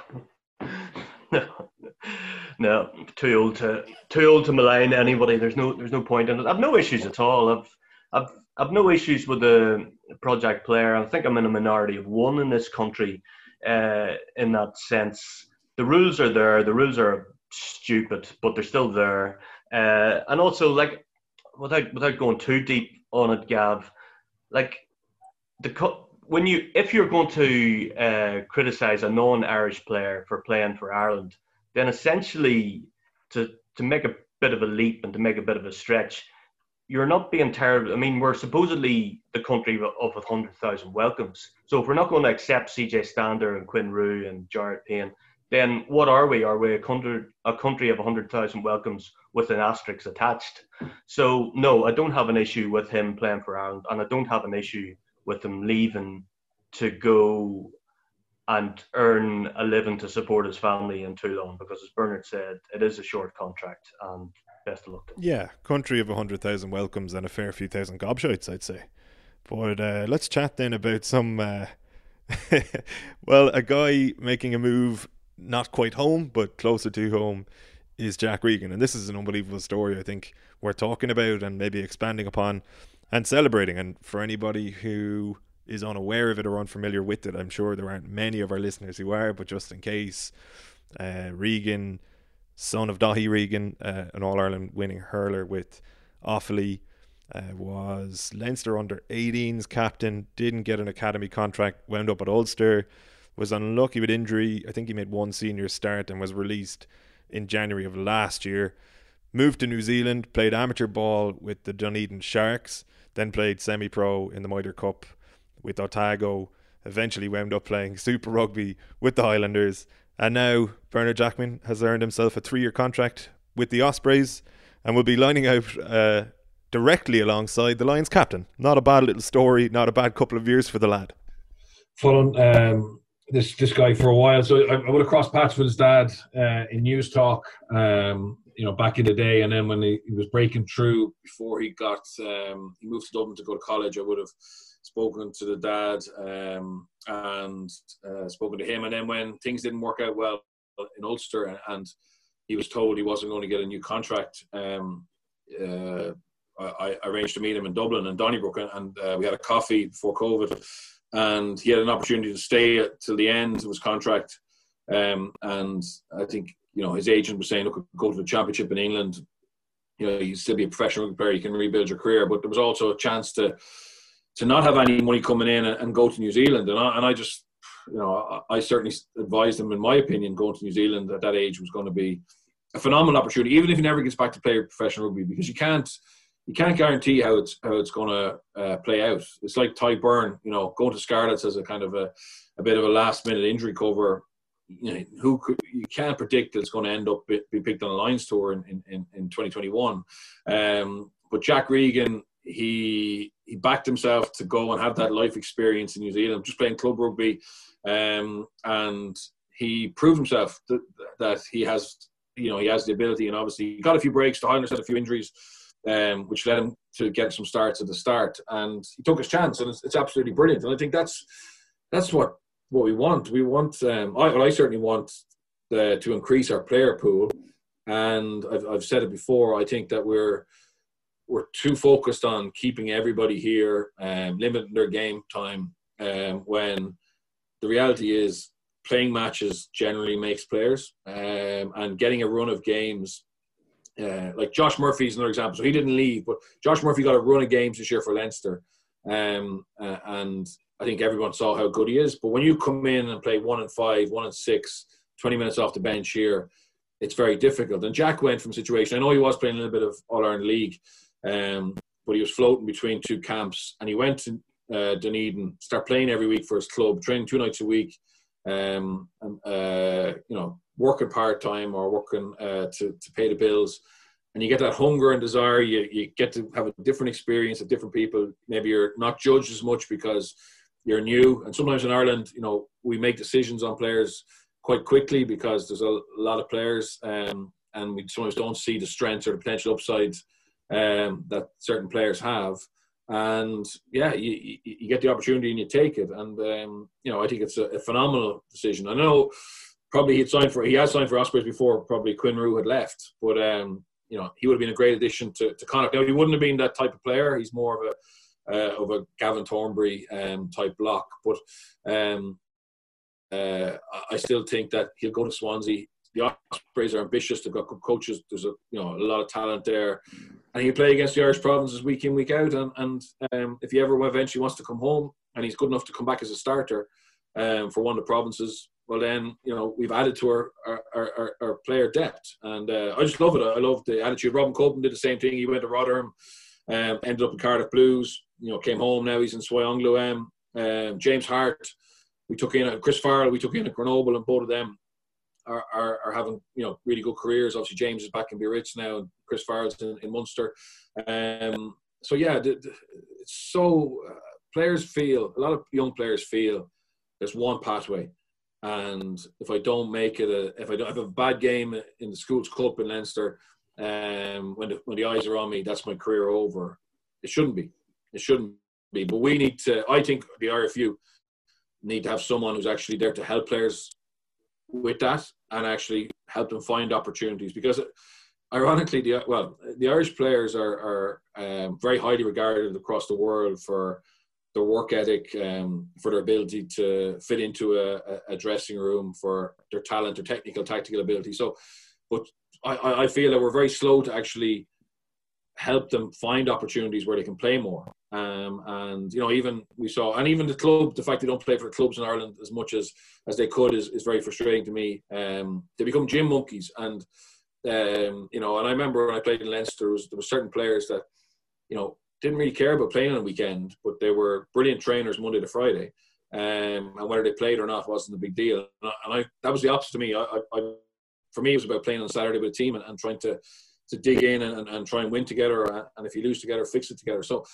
no, no. Too old to too old to malign anybody. There's no there's no point in it. I've no issues at all. I've I've I've no issues with the project player. I think I'm in a minority of one in this country. Uh, in that sense, the rules are there. The rules are stupid, but they're still there. Uh, and also, like, without without going too deep on it, Gav, like the when you if you're going to uh, criticize a non-Irish player for playing for Ireland, then essentially to to make a bit of a leap and to make a bit of a stretch, you're not being terrible. I mean, we're supposedly the country of a hundred thousand welcomes. So if we're not going to accept CJ Stander and Quinn Roux and Jared Payne, then what are we? Are we a country, a country of 100,000 welcomes with an asterisk attached? So, no, I don't have an issue with him playing for Ireland, and I don't have an issue with him leaving to go and earn a living to support his family in Toulon because, as Bernard said, it is a short contract and best of luck. Yeah, country of 100,000 welcomes and a fair few thousand gobshites, I'd say. But uh, let's chat then about some. Uh, well, a guy making a move not quite home, but closer to home, is Jack Regan. And this is an unbelievable story, I think, we're talking about and maybe expanding upon and celebrating. And for anybody who is unaware of it or unfamiliar with it, I'm sure there aren't many of our listeners who are, but just in case, uh, Regan, son of Daithí Regan, uh, an All Ireland winning hurler with Offaly. Uh, was Leinster under 18s captain, didn't get an academy contract, wound up at Ulster, was unlucky with injury. I think he made one senior start and was released in January of last year. Moved to New Zealand, played amateur ball with the Dunedin Sharks, then played semi pro in the Mitre Cup with Otago, eventually wound up playing Super Rugby with the Highlanders. And now Bernard Jackman has earned himself a three year contract with the Ospreys and will be lining out uh, directly alongside the Lions captain. Not a bad little story, not a bad couple of years for the lad. Full um, this this guy for a while. So I, I would have crossed paths with his dad uh, in Newstalk, um, you know, back in the day. And then when he, he was breaking through before he got um, he moved to Dublin to go to college, I would have spoken to the dad um, and uh, spoken to him. And then when things didn't work out well in Ulster and, and he was told he wasn't going to get a new contract. Um, uh, I, arranged to meet him in Dublin and Donnybrook, and, and uh, we had a coffee before COVID and he had an opportunity to stay till the end of his contract. Um, and I think you know his agent was saying, "Look, go to the championship in England. You know, you still be a professional player. You can rebuild your career." But there was also a chance to to not have any money coming in and, and go to New Zealand. And I, and I just, you know, I, I certainly advised him, in my opinion, going to New Zealand at that age was going to be a phenomenal opportunity, even if he never gets back to play professional rugby, because you can't you can't guarantee how it's how it's going to uh, play out. It's like Tadhg Beirne, you know, going to Scarlets as a kind of a, a bit of a last minute injury cover. You know, who could, you can't predict that it's going to end up be, be picked on the Lions tour in in, in 2021. Um, but Jack Regan, he he backed himself to go and have that life experience in New Zealand, just playing club rugby, um, and he proved himself that, that he has you know he has the ability, and obviously he got a few breaks. The Highlanders had a few injuries um, which led him to get some starts at the start. And he took his chance, and it's, it's absolutely brilliant. And I think that's that's what what we want. We want. Um, I, well, I certainly want uh, to increase our player pool. And I've, I've said it before. I think that we're we're too focused on keeping everybody here, um, limiting their game time. Um, when the reality is, playing matches generally makes players, um, and getting a run of games uh, like Josh Murphy is another example. So he didn't leave, but Josh Murphy got a run of games this year for Leinster, um, uh, and I think everyone saw how good he is. But when you come in and play one and five, one and six, 20 minutes off the bench here, it's very difficult. And Jack went from situation. I know he was playing a little bit of All Ireland League, um, but he was floating between two camps, and he went to uh, Dunedin, start playing every week for his club, training two nights a week. Um, uh, you know, working part time or working uh, to to pay the bills, and you get that hunger and desire. You you get to have a different experience of different people. Maybe you're not judged as much because you're new, and sometimes in Ireland, you know, we make decisions on players quite quickly because there's a lot of players, um, and we sometimes don't see the strengths or the potential upsides um, that certain players have. And yeah, you, you, get the opportunity and you take it. And um, you know, I think it's a, a, phenomenal decision. I know probably he'd signed for he has signed for Ospreys before probably Quinn Roux had left, but um, you know, he would have been a great addition to, to Connacht. Now he wouldn't have been that type of player. He's more of a uh, of a Gavin Thornbury um, type block, but um, uh, I still think that he'll go to Swansea. The Ospreys are ambitious. They've got good coaches. There's a you know a lot of talent there, and he'll play against the Irish provinces week in week out. And and um, if he ever eventually wants to come home and he's good enough to come back as a starter um, for one of the provinces, well then you know we've added to our our, our, our player depth, and uh, I just love it. I love the attitude. Robin Copeland did the same thing. He went to Rotherham, um, ended up in Cardiff Blues. You know, came home. Now he's in Soy Um, James Hart we took in Chris Farrell, we took in at Grenoble, and both of them are, are, are, having you know really good careers. Obviously, James is back in Biarritz now, and Chris Farrell's in, in Munster. Um, so yeah, the, the, it's so uh, players feel a lot of young players feel there's one pathway, and if I don't make it, a, if I don't have a bad game in the schools club in Leinster, um, when the, when the eyes are on me, that's my career over. It shouldn't be. It shouldn't be. But we need to. I think the RFU need to have someone who's actually there to help players with that and actually help them find opportunities because ironically the well the irish players are, are um, very highly regarded across the world for their work ethic um, for their ability to fit into a, a, dressing room for their talent their technical tactical ability so but I, I feel that we're very slow to actually help them find opportunities where they can play more. Um, and you know, even we saw, and even the club, the fact they don't play for clubs in Ireland as much as as they could is, is very frustrating to me. Um, they become gym monkeys, and um, you know, and I remember when I played in Leinster, there was, there certain players that you know didn't really care about playing on the weekend, but they were brilliant trainers Monday to Friday. Um, and whether they played or not wasn't a big deal. And I, and I that was the opposite to me. I, I, I, for me, it was about playing on Saturday with a team and, and trying to to dig in and, and, try and win together, and if you lose together, fix it together. So,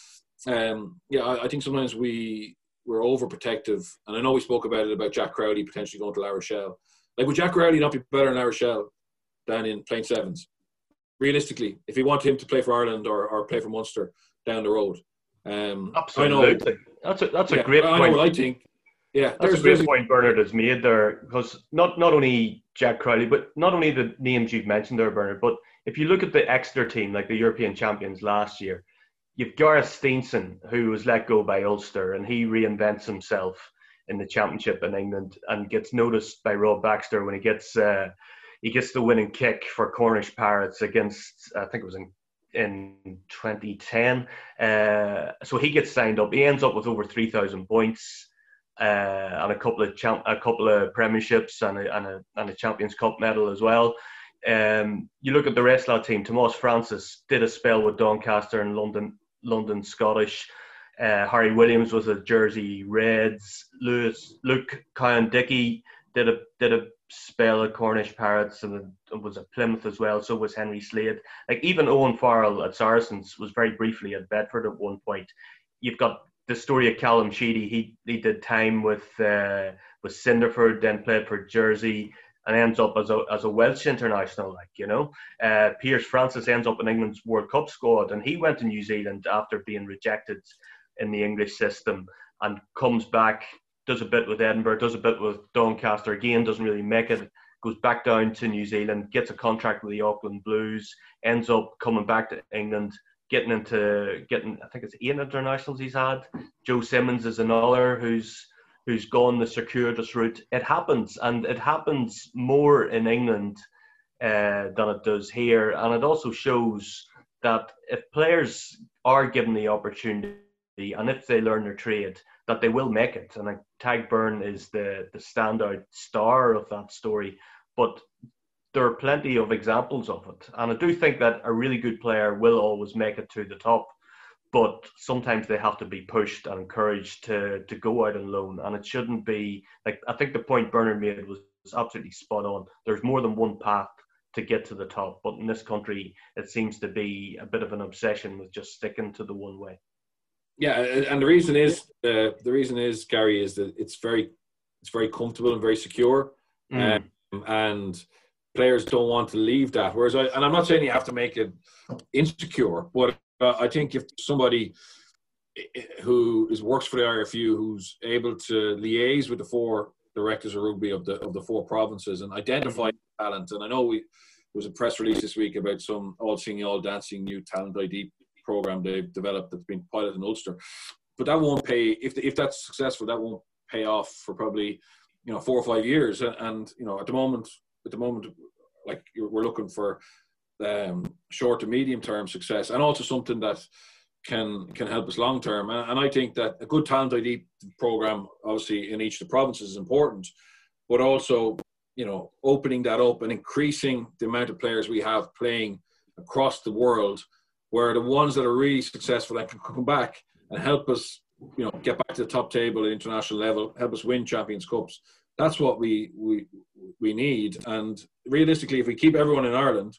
um, yeah, I, I, think sometimes we we're overprotective, and I know we spoke about it about Jack Crowley potentially going to La Rochelle. Like, would Jack Crowley not be better in La Rochelle than in Plain Sevens? Realistically, if you want him to play for Ireland or, or play for Munster down the road, um, absolutely. That's a that's a yeah, great. I know what I think. Yeah, that's a great point Bernard has made there because not not only Jack Crowley, but not only the names you've mentioned there, Bernard, but if you look at the Exeter team, like the European champions last year, you've Gareth Steenson, who was let go by Ulster, and he reinvents himself in the championship in England and gets noticed by Rob Baxter when he gets uh, he gets the winning kick for Cornish Pirates against I think it was in in 2010. Uh, so he gets signed up. He ends up with over 3,000 points uh, and a couple of champ- a couple of premierships and a, and a, and a Champions Cup medal as well. Um, you look at the rest of that team. Tomas Francis did a spell with Doncaster and London, London Scottish. Uh, Harry Williams was a Jersey Reds. Lewis, Luke Cowan-Dickie did a did a spell at Cornish Pirates and was at Plymouth as well. So was Henry Slade. Like even Owen Farrell at Saracens was very briefly at Bedford at one point. You've got the story of Callum Sheedy. He he did time with uh, with Cinderford, then played for Jersey and ends up as a, as a Welsh international, like, you know. Uh, Piers Francis ends up in England's World Cup squad, and he went to New Zealand after being rejected in the English system and comes back, does a bit with Edinburgh, does a bit with Doncaster again, doesn't really make it, goes back down to New Zealand, gets a contract with the Auckland Blues, ends up coming back to England, getting into getting I think it's eight internationals he's had. Joe Simmonds is another who's who's gone the circuitous route. It happens, and it happens more in England uh, than it does here. And it also shows that if players are given the opportunity and if they learn their trade, that they will make it. And like, Tadhg is the, the standout star of that story. But there are plenty of examples of it. And I do think that a really good player will always make it to the top. But sometimes they have to be pushed and encouraged to to go out on loan, and it shouldn't be like I think the point Bernard made was, was absolutely spot on. There's more than one path to get to the top, but in this country, it seems to be a bit of an obsession with just sticking to the one way. Yeah, and the reason is uh, the reason is Gary is that it's very it's very comfortable and very secure, mm. um, and players don't want to leave that. Whereas, I, and I'm not saying you have to make it insecure, but uh, I think if somebody who is works for the IRFU who's able to liaise with the four directors of rugby of the of the four provinces and identify mm-hmm. talent, and I know we there was a press release this week about some all singing, all dancing new talent ID program they've developed that's been piloted in Ulster, but that won't pay if if that's successful. That won't pay off for probably you know four or five years, and, and you know at the moment at the moment like we're looking for um, short to medium term success, and also something that can can help us long term. And I think that a good talent ID program, obviously in each of the provinces, is important, but also you know opening that up and increasing the amount of players we have playing across the world, where the ones that are really successful that can come back and help us, you know, get back to the top table at international level, help us win Champions Cups. That's what we we we need. And realistically, if we keep everyone in Ireland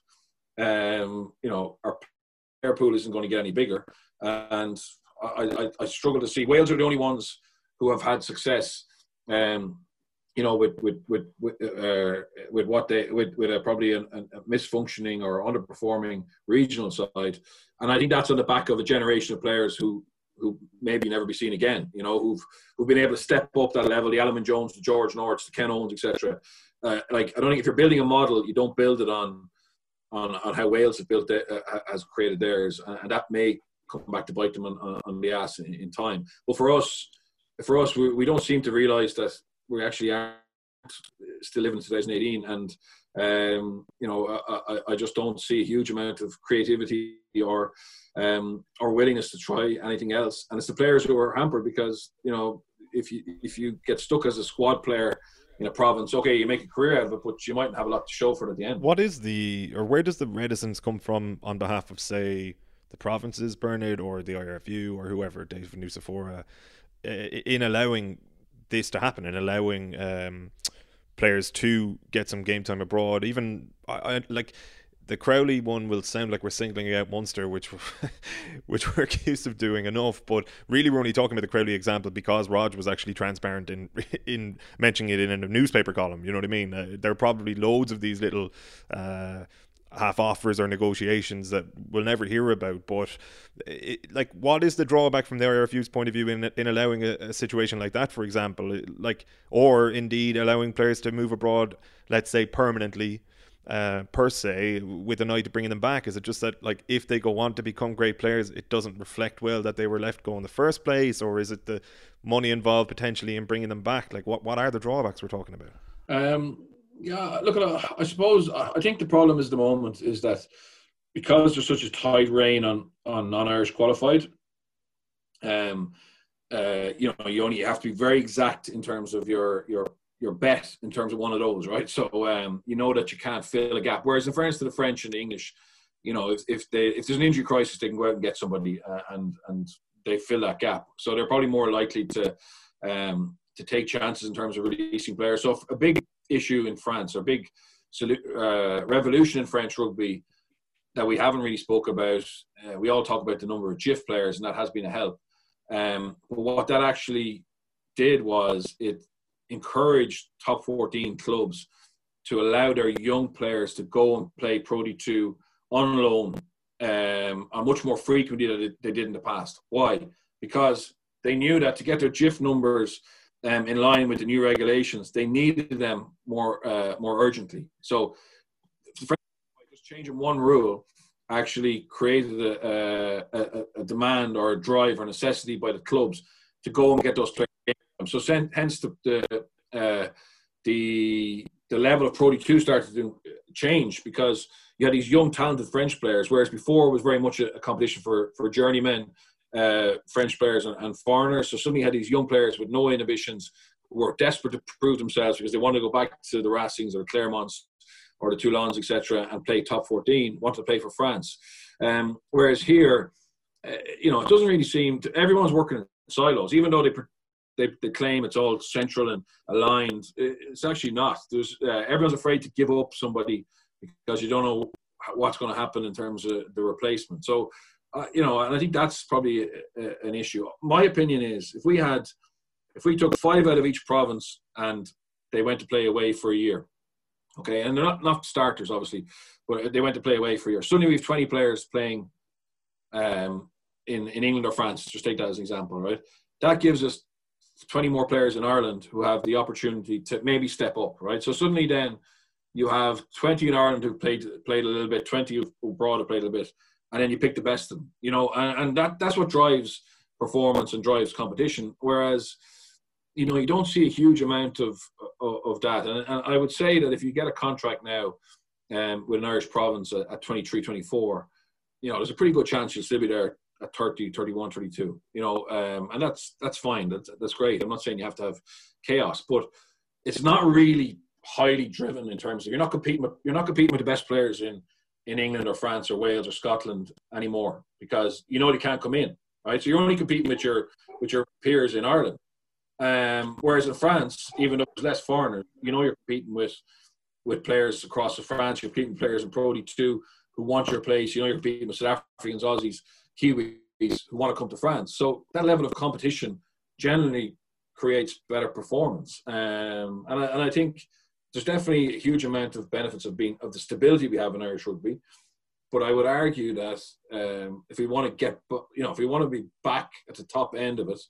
um, you know, our player pool isn't going to get any bigger. And I, I, I, struggle to see Wales are the only ones who have had success. Um, you know, with with with with, uh, with what they with with a, probably a, a, misfunctioning or underperforming regional side, and I think that's on the back of a generation of players who who maybe never be seen again. You know, who've who've been able to step up that level. The Alun Jones, the George Norths, the Ken Owens, etc. Uh, like I don't think if you're building a model, you don't build it on on, on how Wales have built it, uh, has created theirs, and, and, that may come back to bite them on, on the ass in, in, time. But for us, for us, we, we don't seem to realise that we actually are still living in 2018, and um, you know, I, I, just don't see a huge amount of creativity or um, or willingness to try anything else. And it's the players who are hampered because you know if you if you get stuck as a squad player in a province, okay, you make a career out of it, but you mightn't have a lot to show for it at the end. What is the, or where does the reticence come from on behalf of, say, the provinces, Bernard, or the IRFU, or whoever, David Nucifora, in allowing this to happen, in allowing um, players to get some game time abroad? Even, I, I like, the Crowley one will sound like we're singling out Munster, which which we're accused of doing enough. But really, we're only talking about the Crowley example because Rog was actually transparent in in mentioning it in a newspaper column. You know what I mean? Uh, there are probably loads of these little. Uh, half offers or negotiations that we'll never hear about. But it, like, what is the drawback from the IRFU's point of view in in allowing a, a, situation like that, for example, like, or indeed allowing players to move abroad, let's say permanently, uh, per se with an eye to bringing them back? Is it just that like if they go on to become great players, it doesn't reflect well that they were left go in the first place, or is it the money involved potentially in bringing them back? Like what what are the drawbacks we're talking about? Um, yeah, look I suppose I think the problem is the moment is that because there's such a tight rein on on non-Irish qualified. Um, uh, you know, you only have to be very exact in terms of your your your bet in terms of one of those, right? So um, you know that you can't fill a gap. Whereas in France, to the French and the English, you know, if, if they if there's an injury crisis, they can go out and get somebody uh, and and they fill that gap. So they're probably more likely to um, to take chances in terms of releasing players. So a big issue in France, or big uh, revolution in French rugby that we haven't really spoke about. Uh, we all talk about the number of JIFF players, and that has been a help. Um, but what that actually did was it encouraged top 14 clubs to allow their young players to go and play Pro D2 on loan um, much more frequently than they did in the past. Why? Because they knew that to get their JIFF numbers um, in line with the new regulations, they needed them more uh, more urgently. So, just changing one rule actually created a, a, a, demand or a drive or necessity by the clubs to go and get those players so hence the the, uh, the the level of Pro D2 started to change because you had these young talented French players, whereas before it was very much a, a competition for for journeymen uh, French players and, and, foreigners. So suddenly you had these young players with no inhibitions who were desperate to prove themselves because they wanted to go back to the Racings or Clermonts or the Toulons, etc., and play top 14, want to play for France. Um, whereas here, uh, you know, it doesn't really seem to, everyone's working in silos, even though they, they, they claim it's all central and aligned. It's actually not. There's uh, everyone's afraid to give up somebody because you don't know what's going to happen in terms of the replacement. So, uh, you know, and I think that's probably a, a, an issue. My opinion is if we had, if we took five out of each province and they went to play away for a year, okay, and they're not not starters obviously, but they went to play away for a year. Suddenly we have 20 players playing um, in in England or France. Just take that as an example, right? That gives us 20 more players in Ireland who have the opportunity to maybe step up, right? So suddenly then you have 20 in Ireland who played played a little bit, 20 abroad who played a little bit, and then you pick the best of them, you know, and, and that that's what drives performance and drives competition. Whereas, you know, you don't see a huge amount of of, of that. And, and, I would say that if you get a contract now um, with an Irish province at, at 23, 24, you know, there's a pretty good chance you'll still be there at 30, 31, 32, you know, um, and that's, that's fine. That's, that's great. I'm not saying you have to have chaos, but it's not really highly driven in terms of, you're not competing with, you're not competing with the best players in, in England or France or Wales or Scotland anymore because you know they can't come in, right? So you're only competing with your, with your peers in Ireland. Um, whereas in France, even though there's less foreigners, you know you're competing with with players across the France, you're competing with players in Pro D2 who want your place. You know you're competing with South Africans, Aussies, Kiwis who want to come to France. So that level of competition generally creates better performance. Um, and, I, and I think there's definitely a huge amount of benefits of being of the stability we have in Irish rugby. But I would argue that um, if we want to get, you know, if we want to be back at the top end of it,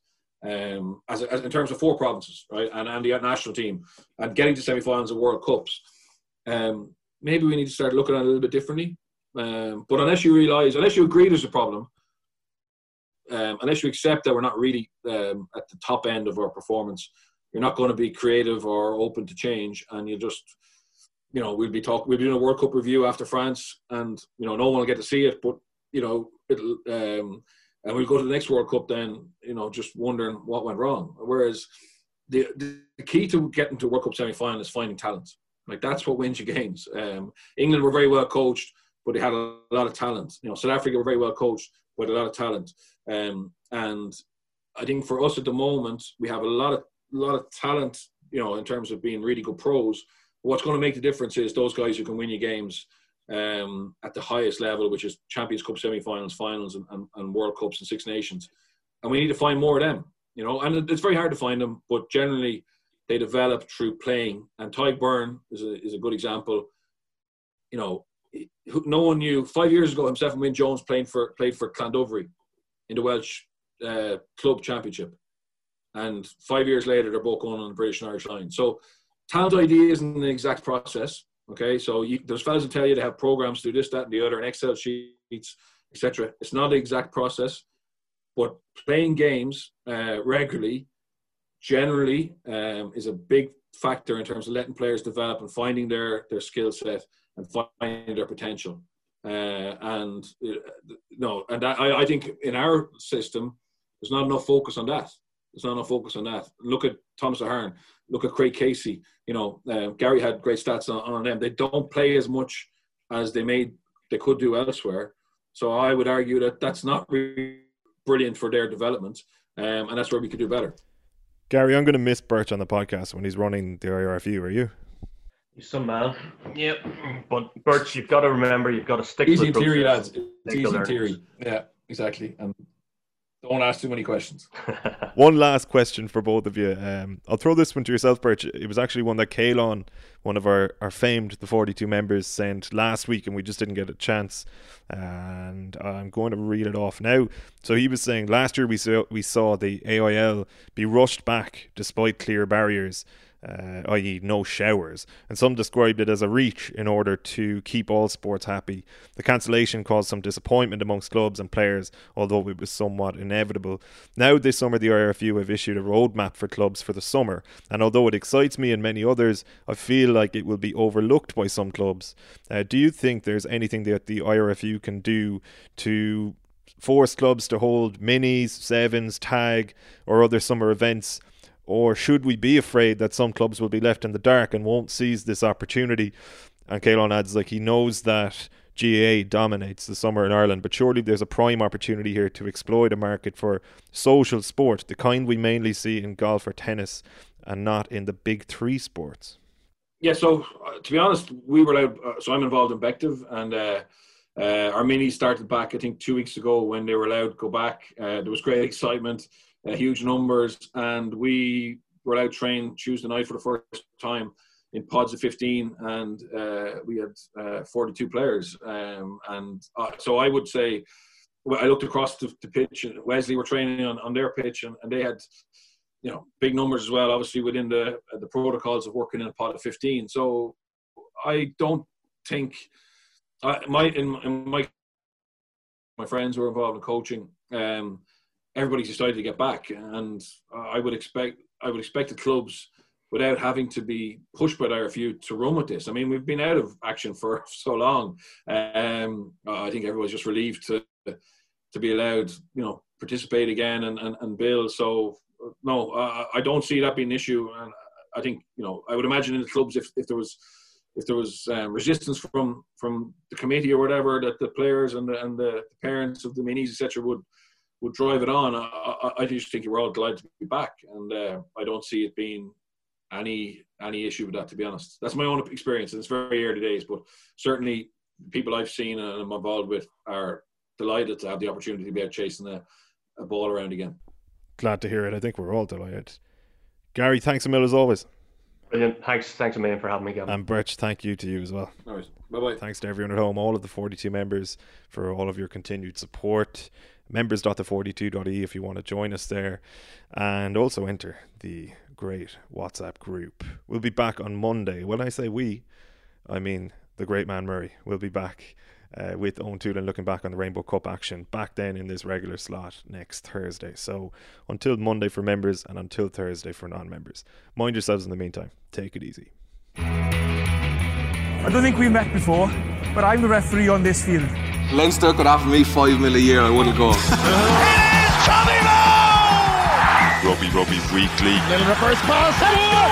um, as, as, in terms of four provinces, right, and, and the national team, and getting to semi-finals of World Cups, um, maybe we need to start looking at it a little bit differently. Um, but unless you realise, unless you agree there's a problem, um, unless you accept that we're not really um, at the top end of our performance, you're not going to be creative or open to change, and you just, you know, we'll be talking, we'll be doing a World Cup review after France, and you know, no one will get to see it, but you know, it'll, um, and we'll go to the next World Cup then, you know, just wondering what went wrong. Whereas the the key to getting to World Cup semi final is finding talent. Like that's what wins you games. Um, England were very well coached, but they had a lot of talent. You know, South Africa were very well coached, with a lot of talent. Um, and I think for us at the moment, we have a lot of lot of talent. You know, in terms of being really good pros. What's going to make the difference is those guys who can win you games um, at the highest level, which is Champions Cup semi-finals, finals, and, and, and, World Cups and Six Nations. And we need to find more of them. You know, and it's very hard to find them, but generally they develop through playing. And Tadhg Beirne is a, is a good example. You know, no one knew five years ago himself and Wyn Jones playing for played for Llandovery in the Welsh uh, club championship, and five years later they're both going on the British and Irish line. So talent ID isn't an exact process. Okay, so you, those fellas will tell you they have programs to do this, that, and the other, and Excel sheets, etc. It's not the exact process, but playing games uh, regularly generally um, is a big factor in terms of letting players develop and finding their their skill set and finding their potential. Uh, and uh, no, and I, I think in our system, there's not enough focus on that. There's not enough focus on that. Look at Thomas Ahern. Look at Craig Casey. You know, uh, Gary had great stats on, on them. They don't play as much as they made they could do elsewhere. So I would argue that that's not really brilliant for their development, um, and that's where we could do better. Gary, I'm going to miss Birch on the podcast when he's running the IRFU. Are you? He's some man. Yep. But Birch, you've got to remember, you've got to stick easy to the theory, lads. It's easy theory. Yeah, exactly. And don't ask too many questions. one last question for both of you. Um, I'll throw this one to yourself, Birch. It was actually one that Kalon, one of our, our famed the 42 members, sent last week, and we just didn't get a chance. And I'm going to read it off now. So he was saying last year we saw we saw the AIL be rushed back despite clear barriers uh, i.e., no showers, and some described it as a reach in order to keep all sports happy. The cancellation caused some disappointment amongst clubs and players, although it was somewhat inevitable. Now, this summer, the IRFU have issued a roadmap for clubs for the summer, and although it excites me and many others, I feel like it will be overlooked by some clubs. Uh, do you think there's anything that the IRFU can do to force clubs to hold minis, sevens, tag, or other summer events? Or should we be afraid that some clubs will be left in the dark and won't seize this opportunity? And Kalon adds, like, he knows that GAA dominates the summer in Ireland, but surely there's a prime opportunity here to exploit a market for social sport, the kind we mainly see in golf or tennis, and not in the big three sports. Yeah, so uh, to be honest, we were allowed. Uh, so I'm involved in Bective, and uh, uh, our mini started back, I think, two weeks ago when they were allowed to go back. Uh, there was great excitement, uh, huge numbers, and we were out to train Tuesday night for the first time in pods of 15, and uh, we had uh, 42 players. Um, and uh, so I would say, I looked across the, the pitch, and Wesley were training on, on their pitch, and, and they had you know big numbers as well obviously within the the protocols of working in a pod of 15 so i don't think I, my in, in my my friends who are involved in coaching, um, everybody's decided to get back, and I would expect I would expect the clubs without having to be pushed by the RFU to run with this. I mean, we've been out of action for so long. Um, I think everybody's just relieved to to be allowed, you know, participate again and, and, and build. So no, I, I don't see that being an issue. And I think, you know, I would imagine in the clubs if, if there was if there was um, resistance from from the committee or whatever that the players and the and the parents of the minis etc would would drive it on. I, I, I, just think we're all glad to be back, and uh, I don't see it being any any issue with that. To be honest, that's my own experience, and it's very early days. But certainly, people I've seen and I'm involved with are delighted to have the opportunity to be out chasing a, a ball around again. Glad to hear it. I think we're all delighted. Gary, thanks a million as always. Brilliant. Thanks, thanks a million for having me, Gavin. And Birch, thank you to you as well. Bye bye. Thanks to everyone at home, all of the 42 members, for all of your continued support. Members.the42.e if you want to join us there. And also enter the great WhatsApp group. We'll be back on Monday. When I say we, I mean the great man Murray. We'll be back uh, with Eoin Toolan looking back on the Rainbow Cup action back then in this regular slot next Thursday. So until Monday for members and until Thursday for non members. Mind yourselves in the meantime. Take it easy. I don't think we've met before, but I'm the referee on this field. Leinster could offer me five mil a year, I wouldn't go. Robbie Robbie Weekly. Little reverse pass.